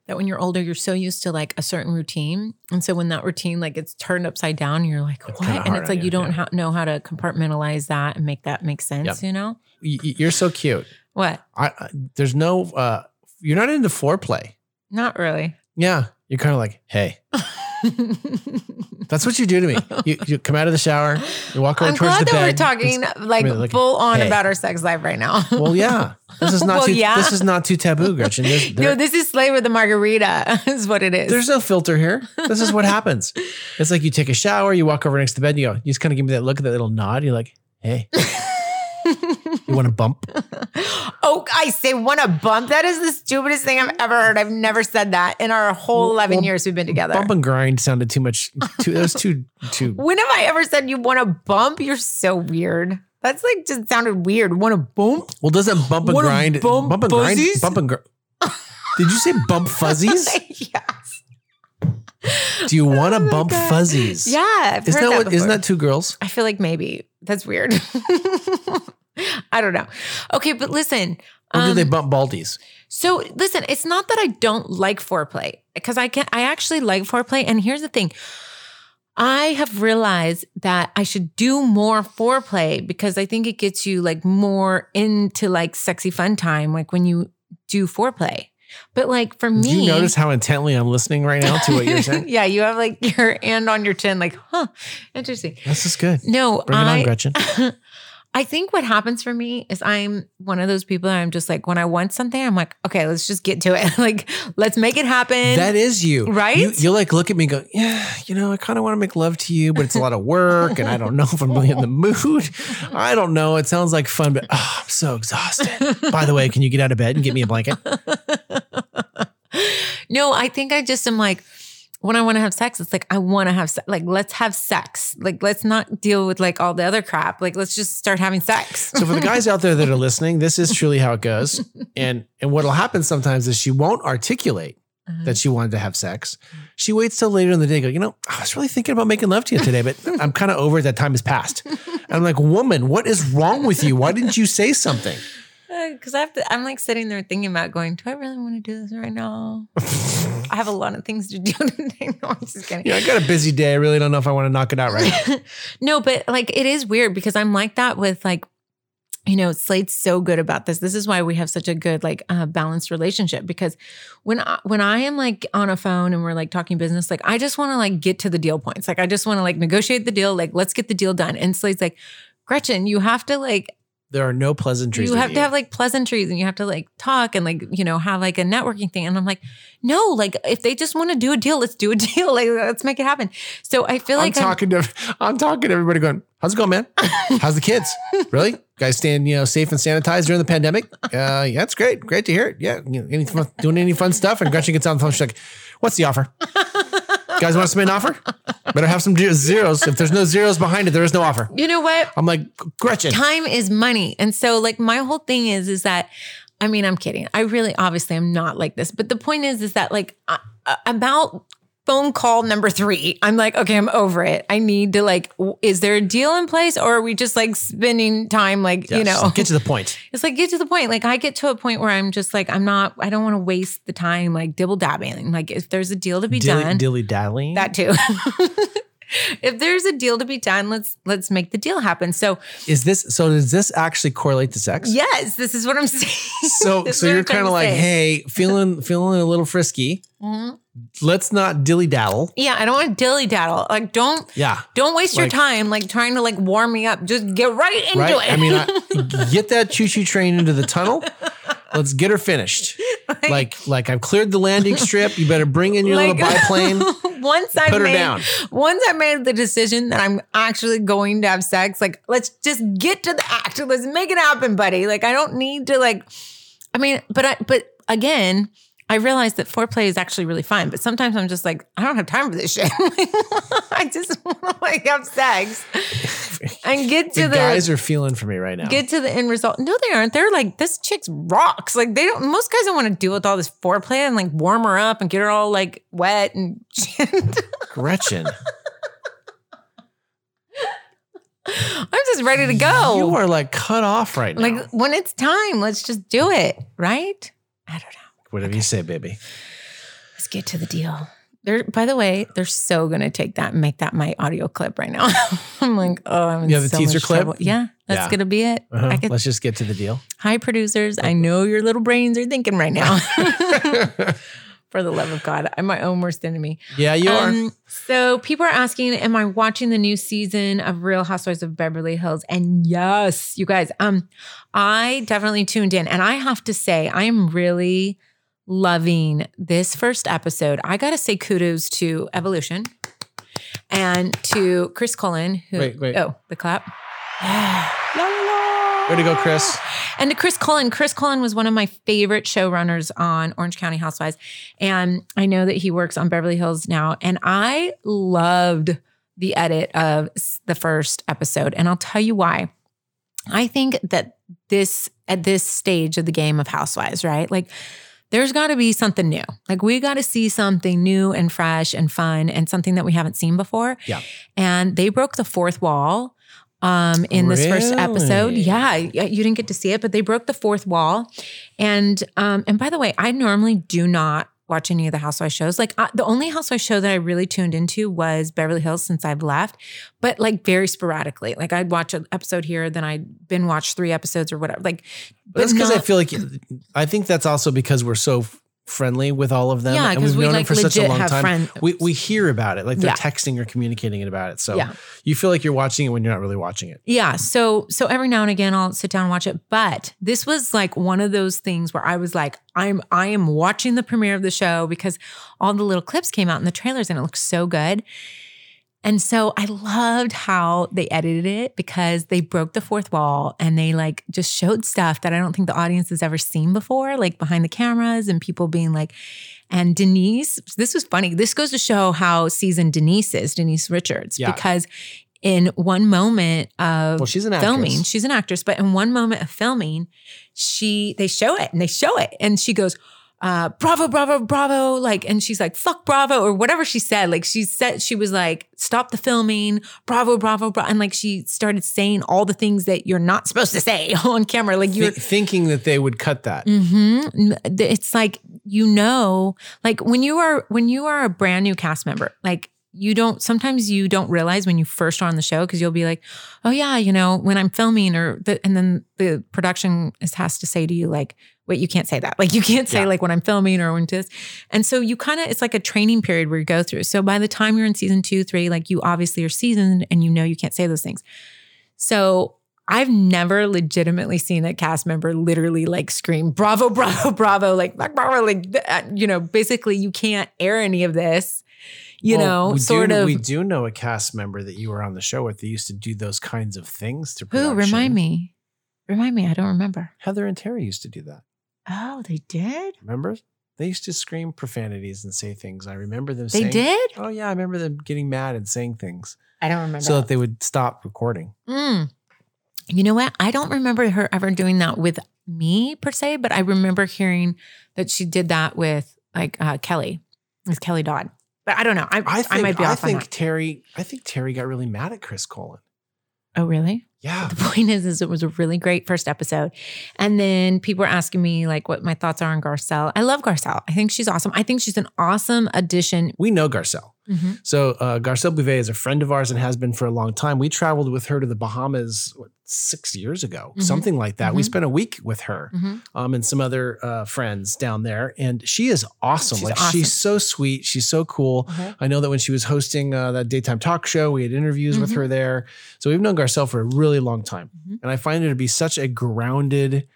that when you're older, you're so used to like a certain routine. And so when that routine like gets turned upside down, you're like, It's what? And it's like you, you don't yeah. ha- know how to compartmentalize that and make that make sense, Yep. you know? You're so cute. What? I, I there's no uh you're not into foreplay. Not really. Yeah. You're kind of like, hey, that's what you do to me. You, you come out of the shower, you walk over I'm towards glad the that bed. we're talking like, I mean, like, full on hey. about our sex life right now. Well, yeah. This is not Well, too yeah. this is not too taboo, Gretchen. There's, no, this is Slade with the Margarita, is what it is. there's no filter here. This is what happens. It's like you take a shower, you walk over next to the bed, and you go, you just kind of give me that look, that little nod. You're like, hey, you want to bump? oh, I say want to bump. That is the stupidest thing I've ever heard. I've never said that in our whole Well, 11 well, years we've been together. Bump and grind sounded too much. Too, that was too too. When have I ever said you want to bump? You're so weird. That's like just sounded weird. Want to bump? Well, doesn't bump and Wanna grind? bump and fuzzies? grind. Bump and grind. Did you say bump fuzzies? yes. Do you want to Oh bump God. fuzzies? Yeah. I've Isn't that that what? Isn't that two girls? I feel like maybe that's weird. I don't know. Okay, but listen. Or do um, they bump baldies? So listen, it's not that I don't like foreplay because I can I actually like foreplay. And here's the thing. I have realized that I should do more foreplay because I think it gets you like more into like sexy fun time, like when you do foreplay. But like for me, Do you notice how intently I'm listening right now to what you're saying? yeah, you have like your hand on your chin, like, huh, interesting. This is good. No, Bring it I, on, Gretchen. I think what happens for me is I'm one of those people that I'm just like, when I want something, I'm like, okay, let's just get to it. like, let's make it happen. That is you, Right? You, you like look at me and go, yeah, you know, I kind of want to make love to you, but it's a lot of work, and I don't know if I'm really in the mood. I don't know. It sounds like fun, but oh, I'm so exhausted. By the way, can you get out of bed and get me a blanket? no, I think I just am like, when I want to have sex, it's like I want to have sex. Like, let's have sex. Like, let's not deal with like all the other crap. Like, let's just start having sex. So for the guys out there that are listening, this is truly how it goes. And and what'll happen sometimes is she won't articulate Uh-huh. that she wanted to have sex. She waits till later in the day. Go, you know, I was really thinking about making love to you today, but I'm kind of over it. That time has passed. And I'm like, woman, what is wrong with you? Why didn't you say something? Because I have to, I'm like sitting there thinking about going, do I really want to do this right now? I have a lot of things to do today. No, I'm just kidding. Yeah, I got a busy day. I really don't know if I want to knock it out right. now. no, but like it is weird because I'm like that with like you know, Slade's so good about this. This is why we have such a good like uh, balanced relationship because when I, when I am like on a phone and we're like talking business, like I just want to like get to the deal points. Like I just want to like negotiate the deal. Like let's get the deal done. And Slade's like, Gretchen, you have to like There are no pleasantries. you have to have like pleasantries and you have to like talk and like you know have like a networking thing and i'm like no like if they just want to do a deal let's do a deal like let's make it happen so i feel I'm like I'm- talking to I'm talking to everybody going, how's it going, man? How's the kids? really? Guys staying, you know, safe and sanitized during the pandemic? Uh yeah, that's great. Great to hear it. Yeah. You know, any fun, doing any fun stuff? And Gretchen gets on the phone. She's like, what's the offer? Guys want to submit an offer? Better have some zeros. If there's no zeros behind it, there is no offer. you know what I'm like, Gretchen. time is money and so like my whole thing is is that i mean i'm kidding i really obviously i'm not like this but the point is is that like uh, about phone call number three i'm like okay i'm over it i need to like is there a deal in place or are we just like spending time like you Yes, know get to the point. It's like get to the point. Like I get to a point where I'm just like I'm not. I don't want to waste the time like dibble dabbing. Like if there's a deal to be done, Dilly daddling. that too. if there's a deal to be done, let's let's make the deal happen. So Is this so? Does this actually correlate to sex? yes, this is what I'm saying. So, so you're kind of like, say. hey, feeling feeling a little frisky. Mhm. Let's not dilly daddle. yeah, I don't want to dilly daddle. Like don't Yeah. don't waste your time like trying to like warm me up. Just get right into right? it. I mean, I, get that choo choo train into the tunnel. Let's get her finished. Like, like I've cleared the landing strip. You better bring in your little biplane. once I Put her made, down. once I made the decision that I'm actually going to have sex, like let's just get to the act. Let's make it happen, buddy. Like I don't need to like. I mean, but I but again, I realize that foreplay is actually really fun. But sometimes I'm just like, I don't have time for this shit. I just want to like have sex and get to The the, guys are feeling for me right now. get to the end result. No, they aren't. They're like, this chick's rocks. Like they don't. Most guys don't want to deal with all this foreplay and like warm her up and get her all like wet and. Gretchen, I'm just ready to go. you are like cut off right now. like when it's time, let's just do it, right? I don't know. Whatever you say, baby. Let's get to the deal. They're, by the way, they're so gonna take that and make that my audio clip right now. I'm like, oh, I'm You have a so teaser clip? trouble. Yeah, that's Yeah. gonna be it. Uh-huh. Could, Let's just get to the deal. hi, producers. I know your little brains are thinking right now. For the love of God, I'm my own worst enemy. Yeah, you are. Um, so people are asking, am I watching the new season of Real Housewives of Beverly Hills? And yes, you guys, um, I definitely tuned in, and I have to say, I am really loving this first episode. I got to say kudos to Evolution and to Chris Cullen, who Wait, wait. oh the clap. Way to go, Chris. And to Chris Cullen, Chris Cullen was one of my favorite showrunners on Orange County Housewives. And I know that he works on Beverly Hills now. And I loved the edit of the first episode. And I'll tell you why. I think that this, at this stage of the game of Housewives, right? Like, there's got to be something new. Like, we got to see something new and fresh and fun and something that we haven't seen before. Yeah. And they broke the fourth wall um, in this first episode. Yeah, yeah, you didn't get to see it, but they broke the fourth wall. And um, and by the way, I normally do not watch any of the Housewives shows. Like uh, the only Housewives show that I really tuned into was Beverly Hills since I've left, but like very sporadically. Like I'd watch an episode here, then I'd been watch three episodes or whatever. Like, But that's because I feel like I think that's also because we're so f- friendly with all of them. Yeah, and we've we, known like, them for such a long time. friends. We we hear about it, like they're Yeah. texting or communicating about it. So Yeah. you feel like you're watching it when you're not really watching it. Yeah. So so every now and again I'll sit down and watch it. But this was like one of those things where I was like, I'm I am watching the premiere of the show because all the little clips came out in the trailers and it looks so good. And so I loved how they edited it because they broke the fourth wall and they like just showed stuff that I don't think the audience has ever seen before, like behind the cameras and people being like, and Denise, this was funny. This goes to show how seasoned Denise is, Denise Richards, Yeah. because in one moment of Well, she's an filming, she's an actress, but in one moment of filming, she they show it and they show it, and she goes, uh, "Bravo, bravo, bravo!" Like, and she's like, "Fuck, bravo," or whatever she said. Like, she said she was like, "Stop the filming, bravo, bravo, bravo," and like she started saying all the things that you're not supposed to say on camera. Like you're Thi- thinking that they would cut that. hmm It's like you know, like when you are when you are a brand new cast member, like you don't sometimes you don't realize when you first are on the show because you'll be like, oh yeah, you know, when I'm filming or the, and then the production is, has to say to you like, wait, you can't say that. Like you can't say Yeah. like when I'm filming or when this. And so you kind of it's like a training period where you go through. So by the time you're in season two, three, like you obviously are seasoned and you know you can't say those things. So I've never legitimately seen a cast member literally like scream, bravo, bravo, bravo, like, like, bravo, like, uh, you know, basically you can't air any of this, you Well, know, we sort do, of. We do know a cast member that you were on the show with. They used to do those kinds of things to Who? Remind me. Remind me. I don't remember. Heather and Terry used to do that. Oh, they did? Remember? They used to scream profanities and say things. I remember them They saying, did? Oh, yeah. I remember them getting mad and saying things I don't remember. so that they would stop recording. Mm. You know what? I don't remember her ever doing that with me per se, but I remember hearing that she did that with like uh, Kelly, with Kelly Dodd. But I don't know. I, I I, think, might be I off on think that. Terry, I think Terry got really mad at Chris Cullen. Oh, really? Yeah. The point is, is it was a really great first episode, and then people were asking me like what my thoughts are on Garcelle. I love Garcelle. I think she's awesome. I think she's an awesome addition. We know Garcelle. Mhm. So uh, Garcelle Beauvais is a friend of ours and has been for a long time. We traveled with her to the Bahamas what, six years ago, Mhm. something like that. We Mhm. spent a week with her Mhm. um, and some other uh, friends down there, and she is awesome. She's like awesome. she's so sweet. She's so cool. Mhm. I know that when she was hosting uh, that daytime talk show, we had interviews with Mhm. her there. So we've known Garcelle for a really long time, Mhm. and I find her to be such a grounded,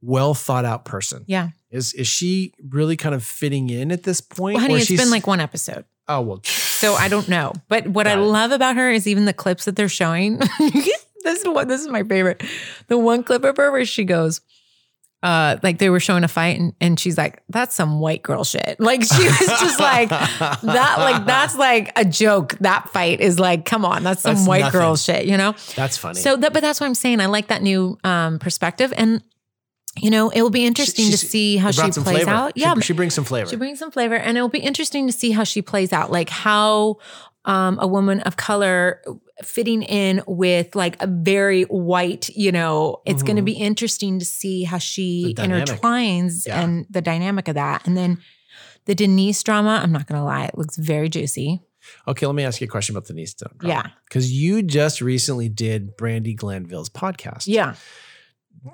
well thought out person. Yeah. Is is she really kind of fitting in at this point? Well, honey, Or it's she's- been like one episode. Oh well. So I don't know. But what I it. love about her is even the clips that they're showing. this is what this is my favorite. The one clip of her where she goes, uh, like they were showing a fight and, and she's like, that's some white girl shit. Like she was just like that, like that's like a joke. That fight is like, come on, that's some That's white girl shit, you know? That's funny. So that but that's what I'm saying. I like that new um perspective. And you know, it will be interesting to see how she plays flavor. out. Yeah, she, brings some flavor. she brings some flavor, and it will be interesting to see how she plays out. Like how um, a woman of color fitting in with like a very white, you know, it's going to be interesting to see how she intertwines Yeah. and the dynamic of that. And then the Denise drama, I'm not going to lie, it looks very juicy. okay, let me ask you a question about the Denise drama. Yeah. Because you just recently did Brandi Glanville's podcast. Yeah.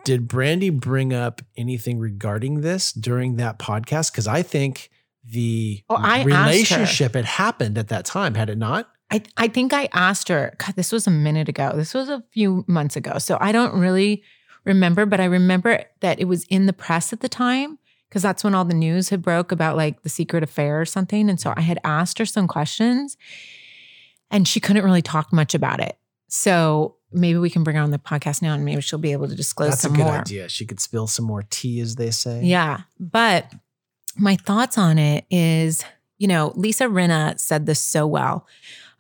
Did Brandi bring up anything regarding this during that podcast? Because I think the Oh, I relationship had happened at that time, had it not? I, I think I asked her, God, this was a minute ago. This was a few months ago. So I don't really remember, but I remember that it was in the press at the time because that's when all the news had broke about like the secret affair or something. And so I had asked her some questions and she couldn't really talk much about it. So maybe we can bring her on the podcast now and maybe she'll be able to disclose That's a good more. idea. She could spill some more tea, as they say. Yeah. But my thoughts on it is, you know, Lisa Rinna said this so well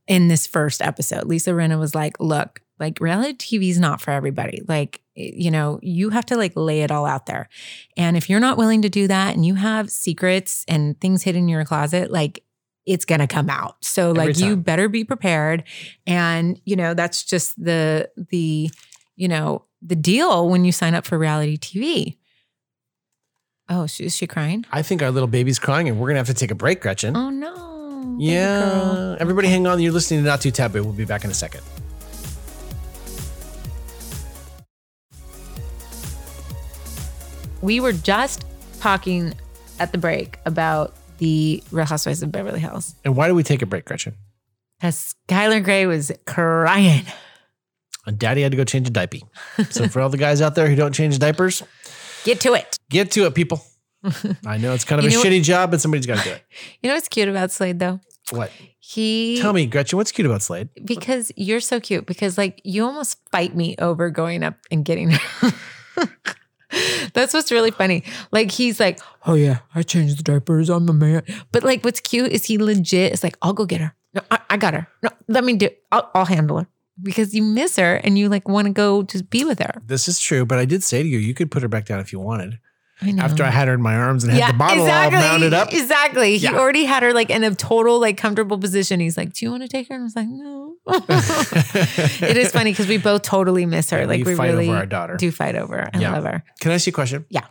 in this first episode. Lisa Rinna was like, look, like reality TV is not for everybody. Like, you know, you have to like lay it all out there. And if you're not willing to do that and you have secrets and things hidden in your closet, like it's going to come out. So Every like you better be prepared. And, you know, that's just the, the, you know, the deal when you sign up for reality TV. Oh, she, is she crying? I think our little baby's crying, and we're gonna have to take a break, Gretchen. Oh no. Yeah. Everybody, hang on. You're listening to Not Too Taboo. We'll be back in a second. We were just talking at the break about the Real Housewives of Beverly Hills. And why do we take a break, Gretchen? Because Skylar Gray was crying. And Daddy had to go change a diaper. So for all the guys out there who don't change diapers, Get to it. get to it, people. I know it's kind of You a know what- shitty job, but somebody's got to do it. You know what's cute about Slade though? What? He Tell me, Gretchen, what's cute about Slade? because you're so cute because like you almost fight me over going up and getting her. That's what's really funny. Like he's like, oh yeah, I changed the diapers. I'm a man. But like, what's cute is he legit is like, I'll go get her. No, I, I got her. No, let me do. I'll, I'll handle her because you miss her and you like want to go just be with her. This is true, but I did say to you, you could put her back down if you wanted. I. After I had her in my arms and had the bottle all mounted up. Exactly. He already had her like in a total like comfortable position. He's like, "Do you want to take her?" And I was like, "No." it is funny because we both totally miss her. Yeah, like we we fight really over our daughter. do fight over. her. I Yeah. love her. Can I ask you a question? Yeah.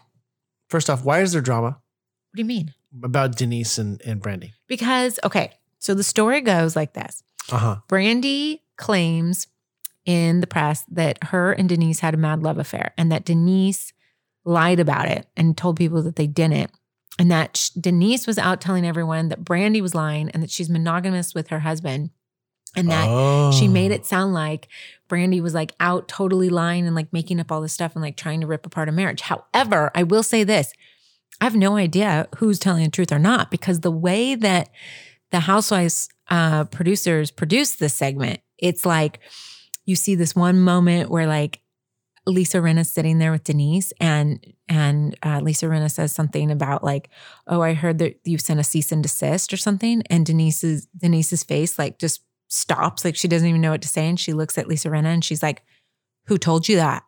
First off, why is there drama What do you mean? about Denise and, and Brandi? Because okay, So the story goes like this Uh huh. Brandi claims in the press that her and Denise had a mad love affair and that Denise lied about it and told people that they didn't. And that Denise was out telling everyone that Brandi was lying and that she's monogamous with her husband. And that she made Oh. it sound like Brandi was like out totally lying and like making up all this stuff and like trying to rip apart a marriage. However, I will say this I have no idea who's telling the truth or not because the way that the Housewives uh, producers produce this segment, it's like you see this one moment where like Lisa Rinna's sitting there with Denise and and uh, Lisa Rinna says something about like, oh, I heard that you sent a cease and desist or something, and Denise's Denise's face like just stops, like she doesn't even know what to say, and she looks at Lisa Rinna and she's like, "Who told you that?"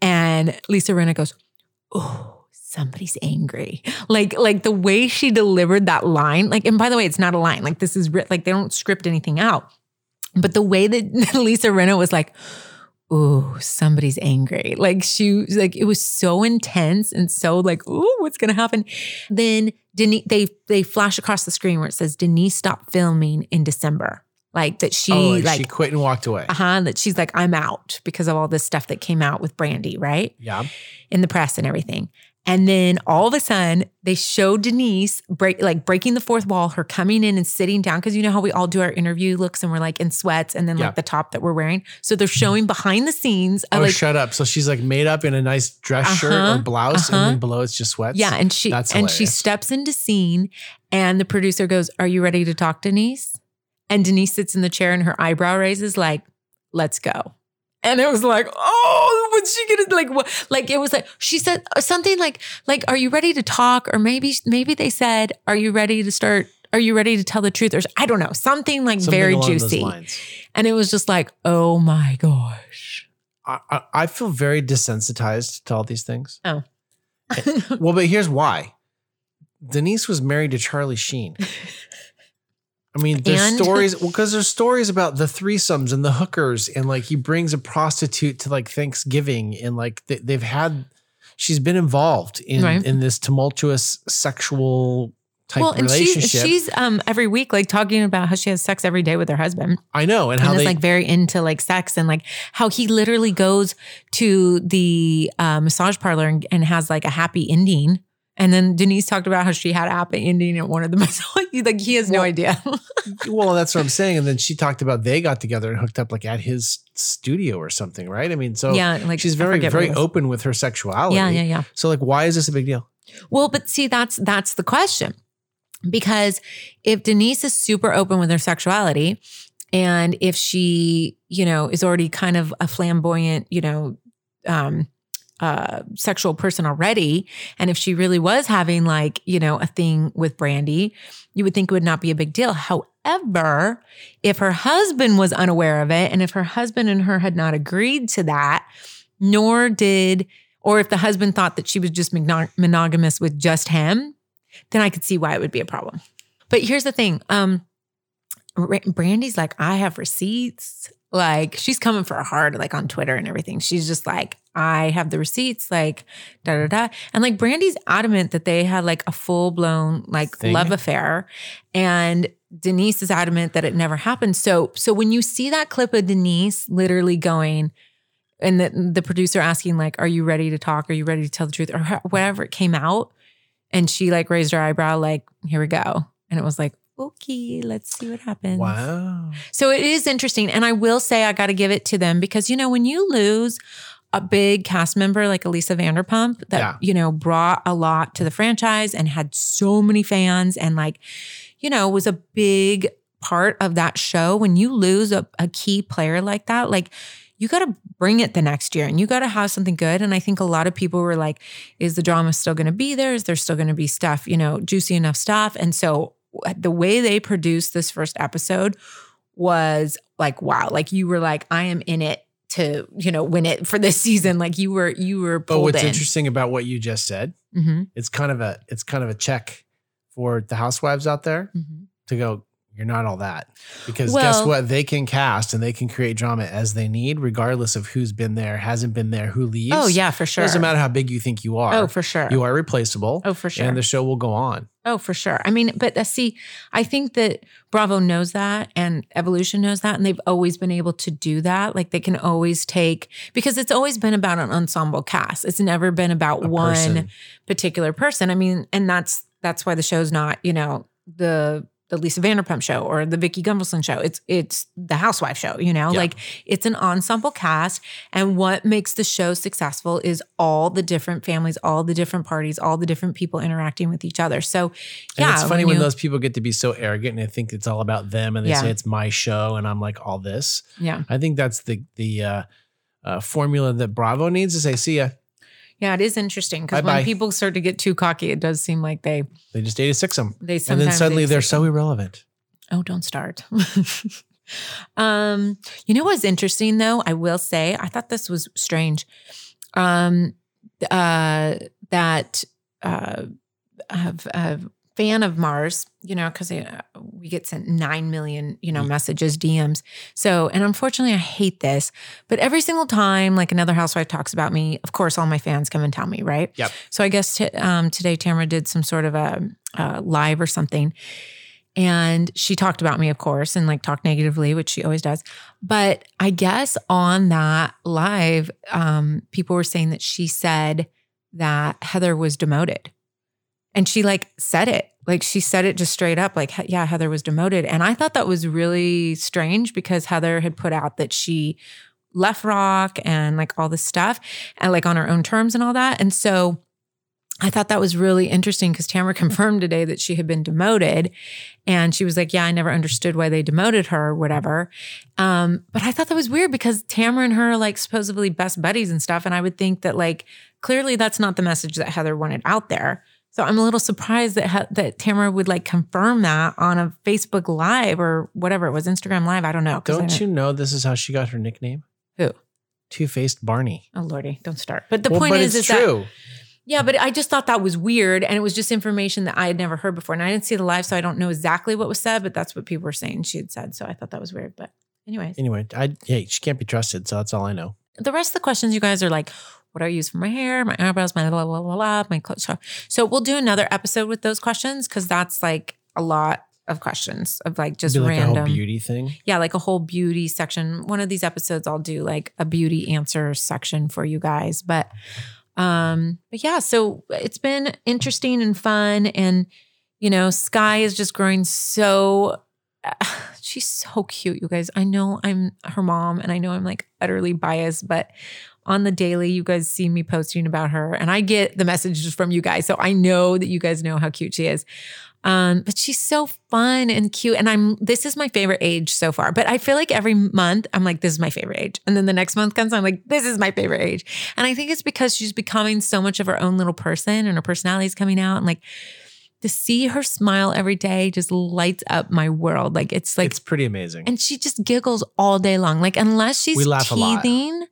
And Lisa Rinna goes, "Oh, somebody's angry." Like like the way she delivered that line, like, and by the way, it's not a line. Like this is like they don't script anything out, but the way that Lisa Rinna was like. Ooh, somebody's angry. Like she like it was so intense and so like, ooh, what's gonna happen? Then Denise they they flash across the screen where it says Denise stopped filming in December. Like that she oh, like, like she quit and walked away. uh-huh, that she's like, I'm out because of all this stuff that came out with Brandi, right? Yeah. In the press and everything. And then all of a sudden, they show Denise break like breaking the fourth wall, her coming in and sitting down. Cause you know how we all do our interview looks and we're like in sweats and then Yeah. like the top that we're wearing. So they're showing behind the scenes of Oh, like shut up. So she's like made up in a nice dress shirt Uh-huh, or blouse, and uh-huh. then below it's just sweats. Yeah, and she That's and she steps into scene, and the producer goes, "Are you ready to talk, Denise?" And Denise sits in the chair, and her eyebrow raises, like, "Let's go." And it was like, "Oh, what's she gonna like?" What? Like it was like she said something like, "Like, are you ready to talk?" Or maybe maybe they said, "Are you ready to start?" Are you ready to tell the truth? Or I don't know, something like Something very juicy. And it was just like, oh my gosh. I, I, I feel very desensitized to all these things. Oh. Eh, well, but here's why. Denise was married to Charlie Sheen. I mean, there's And- stories because there's stories about the threesomes and the hookers, and like he brings a prostitute to like Thanksgiving, and like they, they've had, she's been involved in Right. in this tumultuous sexual type well, and she's she's um every week like talking about how she has sex every day with her husband. I know, and and how they like very into like sex and like how he literally goes to the uh, massage parlor and, and has like a happy ending. And then Denise talked about how she had a happy ending at one of the massage. like he has no Well- idea. well, that's what I'm saying. And then she talked about they got together and hooked up like at his studio or something, right? I mean, so yeah, like she's very very open with her sexuality. Yeah, yeah, yeah. So like, why is this a big deal? Well, but see, that's that's the question. Because if Denise is super open with her sexuality, and if she, you know, is already kind of a flamboyant, you know, um, uh, sexual person already, and if she really was having like, you know, a thing with Brandi, you would think it would not be a big deal. However, if her husband was unaware of it, and if her husband and her had not agreed to that, nor did or if the husband thought that she was just monogamous with just him, then I could see why it would be a problem. But here's the thing. Um Brandi's like, I have receipts. Like she's coming for hard, like on Twitter and everything. She's just like, I have the receipts, like da da da. And like Brandi's adamant that they had like a full blown like Thing. love affair, and Denise is adamant that it never happened. So so when you see that clip of Denise literally going, and the, the producer asking like are you ready to talk are you ready to tell the truth or whatever it came out and she like raised her eyebrow like here we go and it was like okay let's see what happens Wow. so it is interesting and i will say i got to give it to them because you know when you lose a big cast member like Elisa Vanderpump that Yeah. you know brought a lot to the franchise and had so many fans and like you know was a big part of that show. When you lose a, a key player like that like you got to bring it the next year and you got to have something good. And i think a lot of people were like is the drama still going to be there? Is there still going to be stuff you know juicy enough stuff? And so the way they produced this first episode was like wow. Like you were like i am in it to you know win it for this season like you were you were But what's in. interesting about what you just said, Mhm, it's kind of a it's kind of a check for the housewives out there mhm. to go. You're not all that. Because guess what? They can cast and they can create drama as they need, regardless of who's been there, hasn't been there, who leaves. Oh yeah, for sure. Doesn't matter how big you think you are. Oh, for sure. You are replaceable. Oh, for sure. And the show will go on. Oh, for sure. I mean, but uh, see, I think that Bravo knows that and Evolution knows that. And they've always been able to do that. Like they can always take, because it's always been about an ensemble cast. It's never been about A one person. particular person. I mean, and that's, that's why the show's not, you know, the, the Lisa Vanderpump show or the Vicki Gunvalson show. It's it's the housewife show, you know? Yeah. Like it's an ensemble cast. And what makes the show successful is all the different families, all the different parties, all the different people interacting with each other. So And yeah. it's funny when, you- those people get to be so arrogant and they think it's all about them and they Yeah. say it's my show and I'm like all this. Yeah. I think that's the the uh, uh, formula that Bravo needs to say, see ya. Yeah, it is interesting because when people start to get too cocky, it does seem like they They just 86 them. they And then suddenly they they're so irrelevant. oh, don't start. um, you know what's interesting though? I will say I thought this was strange. Um, uh, that uh, a, a fan of Mars, you know, because we get sent nine million, you know, Mm. messages, DMs. So, and unfortunately, I hate this, but every single time, like another housewife talks about me, of course, all my fans come and tell me, right? Yep. So I guess t- um, today Tamra did some sort of a, a live or something. And she talked about me, of course, and like talked negatively, which she always does. But I guess on that live, um, people were saying that she said that Heather was demoted. And she like said it, like she said it just straight up, like, yeah, Heather was demoted. And I thought that was really strange because Heather had put out that she left rock and like all this stuff and like on her own terms and all that. And so I thought that was really interesting because Tamra confirmed today that she had been demoted. And she was like, Yeah, I never understood why they demoted her or whatever. Um, but I thought that was weird because Tamra and her are like supposedly best buddies and stuff. And I would think that like clearly that's not the message that Heather wanted out there. So I'm a little surprised that he- that Tamra would like confirm that on a Facebook Live or whatever it was, Instagram Live. I don't know. Don't you know this is how she got her nickname? Who? Two faced Barney. Oh lordy, don't start. But the Well, point but is, it's is that true. Yeah, but I just thought that was weird. And it was just information that I had never heard before. And I didn't see the live, so I don't know exactly what was said, but that's what people were saying she had said. So I thought that was weird. But, anyways, Anyway, I hey, she can't be trusted, so that's all I know. the rest of the questions you guys are like, what do I use for my hair, my eyebrows, my blah, blah, blah, blah, my clothes. So- So we'll do another episode with those questions because that's like a lot of questions of like just like a random. whole beauty thing. yeah, like a whole beauty section. One of these episodes, I'll do like a beauty answer section for you guys. But, um, but yeah, so it's been interesting and fun, and you know, Sky is just growing so. she's so cute, you guys. I know I'm her mom, and I know I'm like utterly biased, but on the daily, you guys see me posting about her, and I get the messages from you guys, so I know that you guys know how cute she is. Um, but she's so fun and cute. And I'm this is my favorite age so far. But I feel like every month I'm like, this is my favorite age. And then the next month comes, I'm like, this is my favorite age. And I think it's because she's becoming so much of her own little person and her personality is coming out. And like to see her smile every day just lights up my world. Like it's like it's pretty amazing. and she just giggles all day long. Like unless she's We laugh a lot. teething,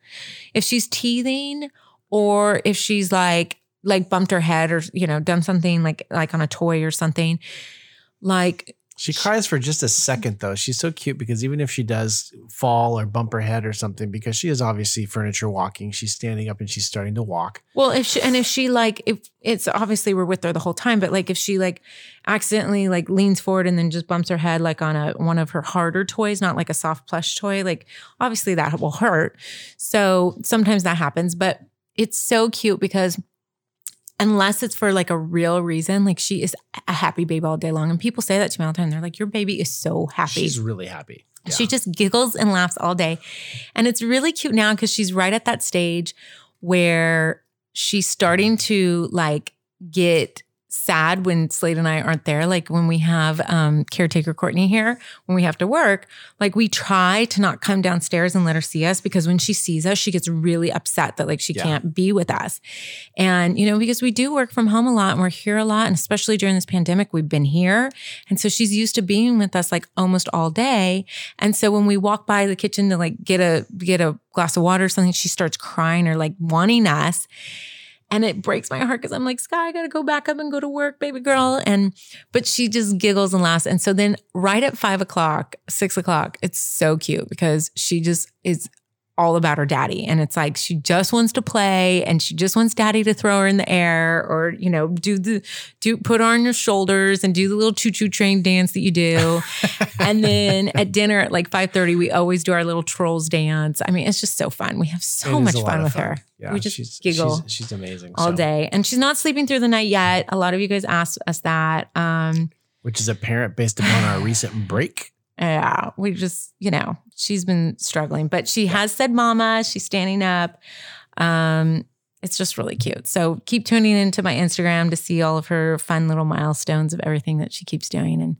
if she's teething, or if she's like like bumped her head or you know done something like like on a toy or something, like She cries for just a second though. She's so cute because even if she does fall or bump her head or something, because she is obviously furniture walking, she's standing up and she's starting to walk. well if she and if she like if it's obviously we're with her the whole time, but like if she like accidentally like leans forward and then just bumps her head like on a one of her harder toys, not like a soft plush toy, like obviously that will hurt. So sometimes that happens, but it's so cute because unless it's for like a real reason, like she is a happy baby all day long. And people say that to me all the time. They're like, your baby is so happy. She's really happy. Yeah. She just giggles and laughs all day. And it's really cute now because she's right at that stage where she's starting to like get sad when Slade and I aren't there. Like when we have um, caretaker Courtney here, when we have to work, like we try to not come downstairs and let her see us because when she sees us, she gets really upset that like she Yeah. can't be with us. And, you know, because we do work from home a lot and we're here a lot. And especially during this pandemic, we've been here. And so she's used to being with us like almost all day. And so when we walk by the kitchen to like get a get a glass of water or something, she starts crying or like wanting us. And it breaks my heart because I'm like, Sky, I gotta go back up and go to work, baby girl. And but she just giggles and laughs. And so then right at five o'clock, six o'clock, it's so cute because she just is all about her daddy. And it's like she just wants to play and she just wants daddy to throw her in the air or, you know, do the do put her on your shoulders and do the little choo-choo train dance that you do. and then at dinner at like 5:30, we always do our little trolls dance. I mean, it's just so fun. We have so It much fun with fun. her. Yeah, we just she's, giggle She's, she's amazing. all so- day. And she's not sleeping through the night yet. A lot of you guys asked us that. Um which is apparent based upon our recent break. Yeah, we just, you know, she's been struggling, but she has said mama, she's standing up. Um, it's just really cute. So keep tuning into my Instagram to see all of her fun little milestones of everything that she keeps doing. And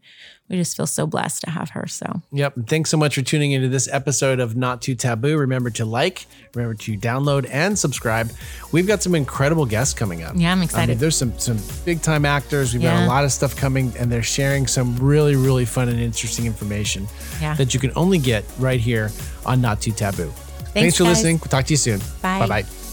we just feel so blessed to have her. So Yep. Thanks so much for tuning into this episode of Knot Too Taboo. Remember to like, remember to download and subscribe. We've got some incredible guests coming up. yeah, I'm I mean, excited. there's some some big time actors. We've got a lot of stuff coming, and they're sharing some really really fun and interesting information Yeah. that you can only get right here on Knot Too Taboo. Thanks, for guys. listening. We'll talk to you soon. Bye. Bye bye.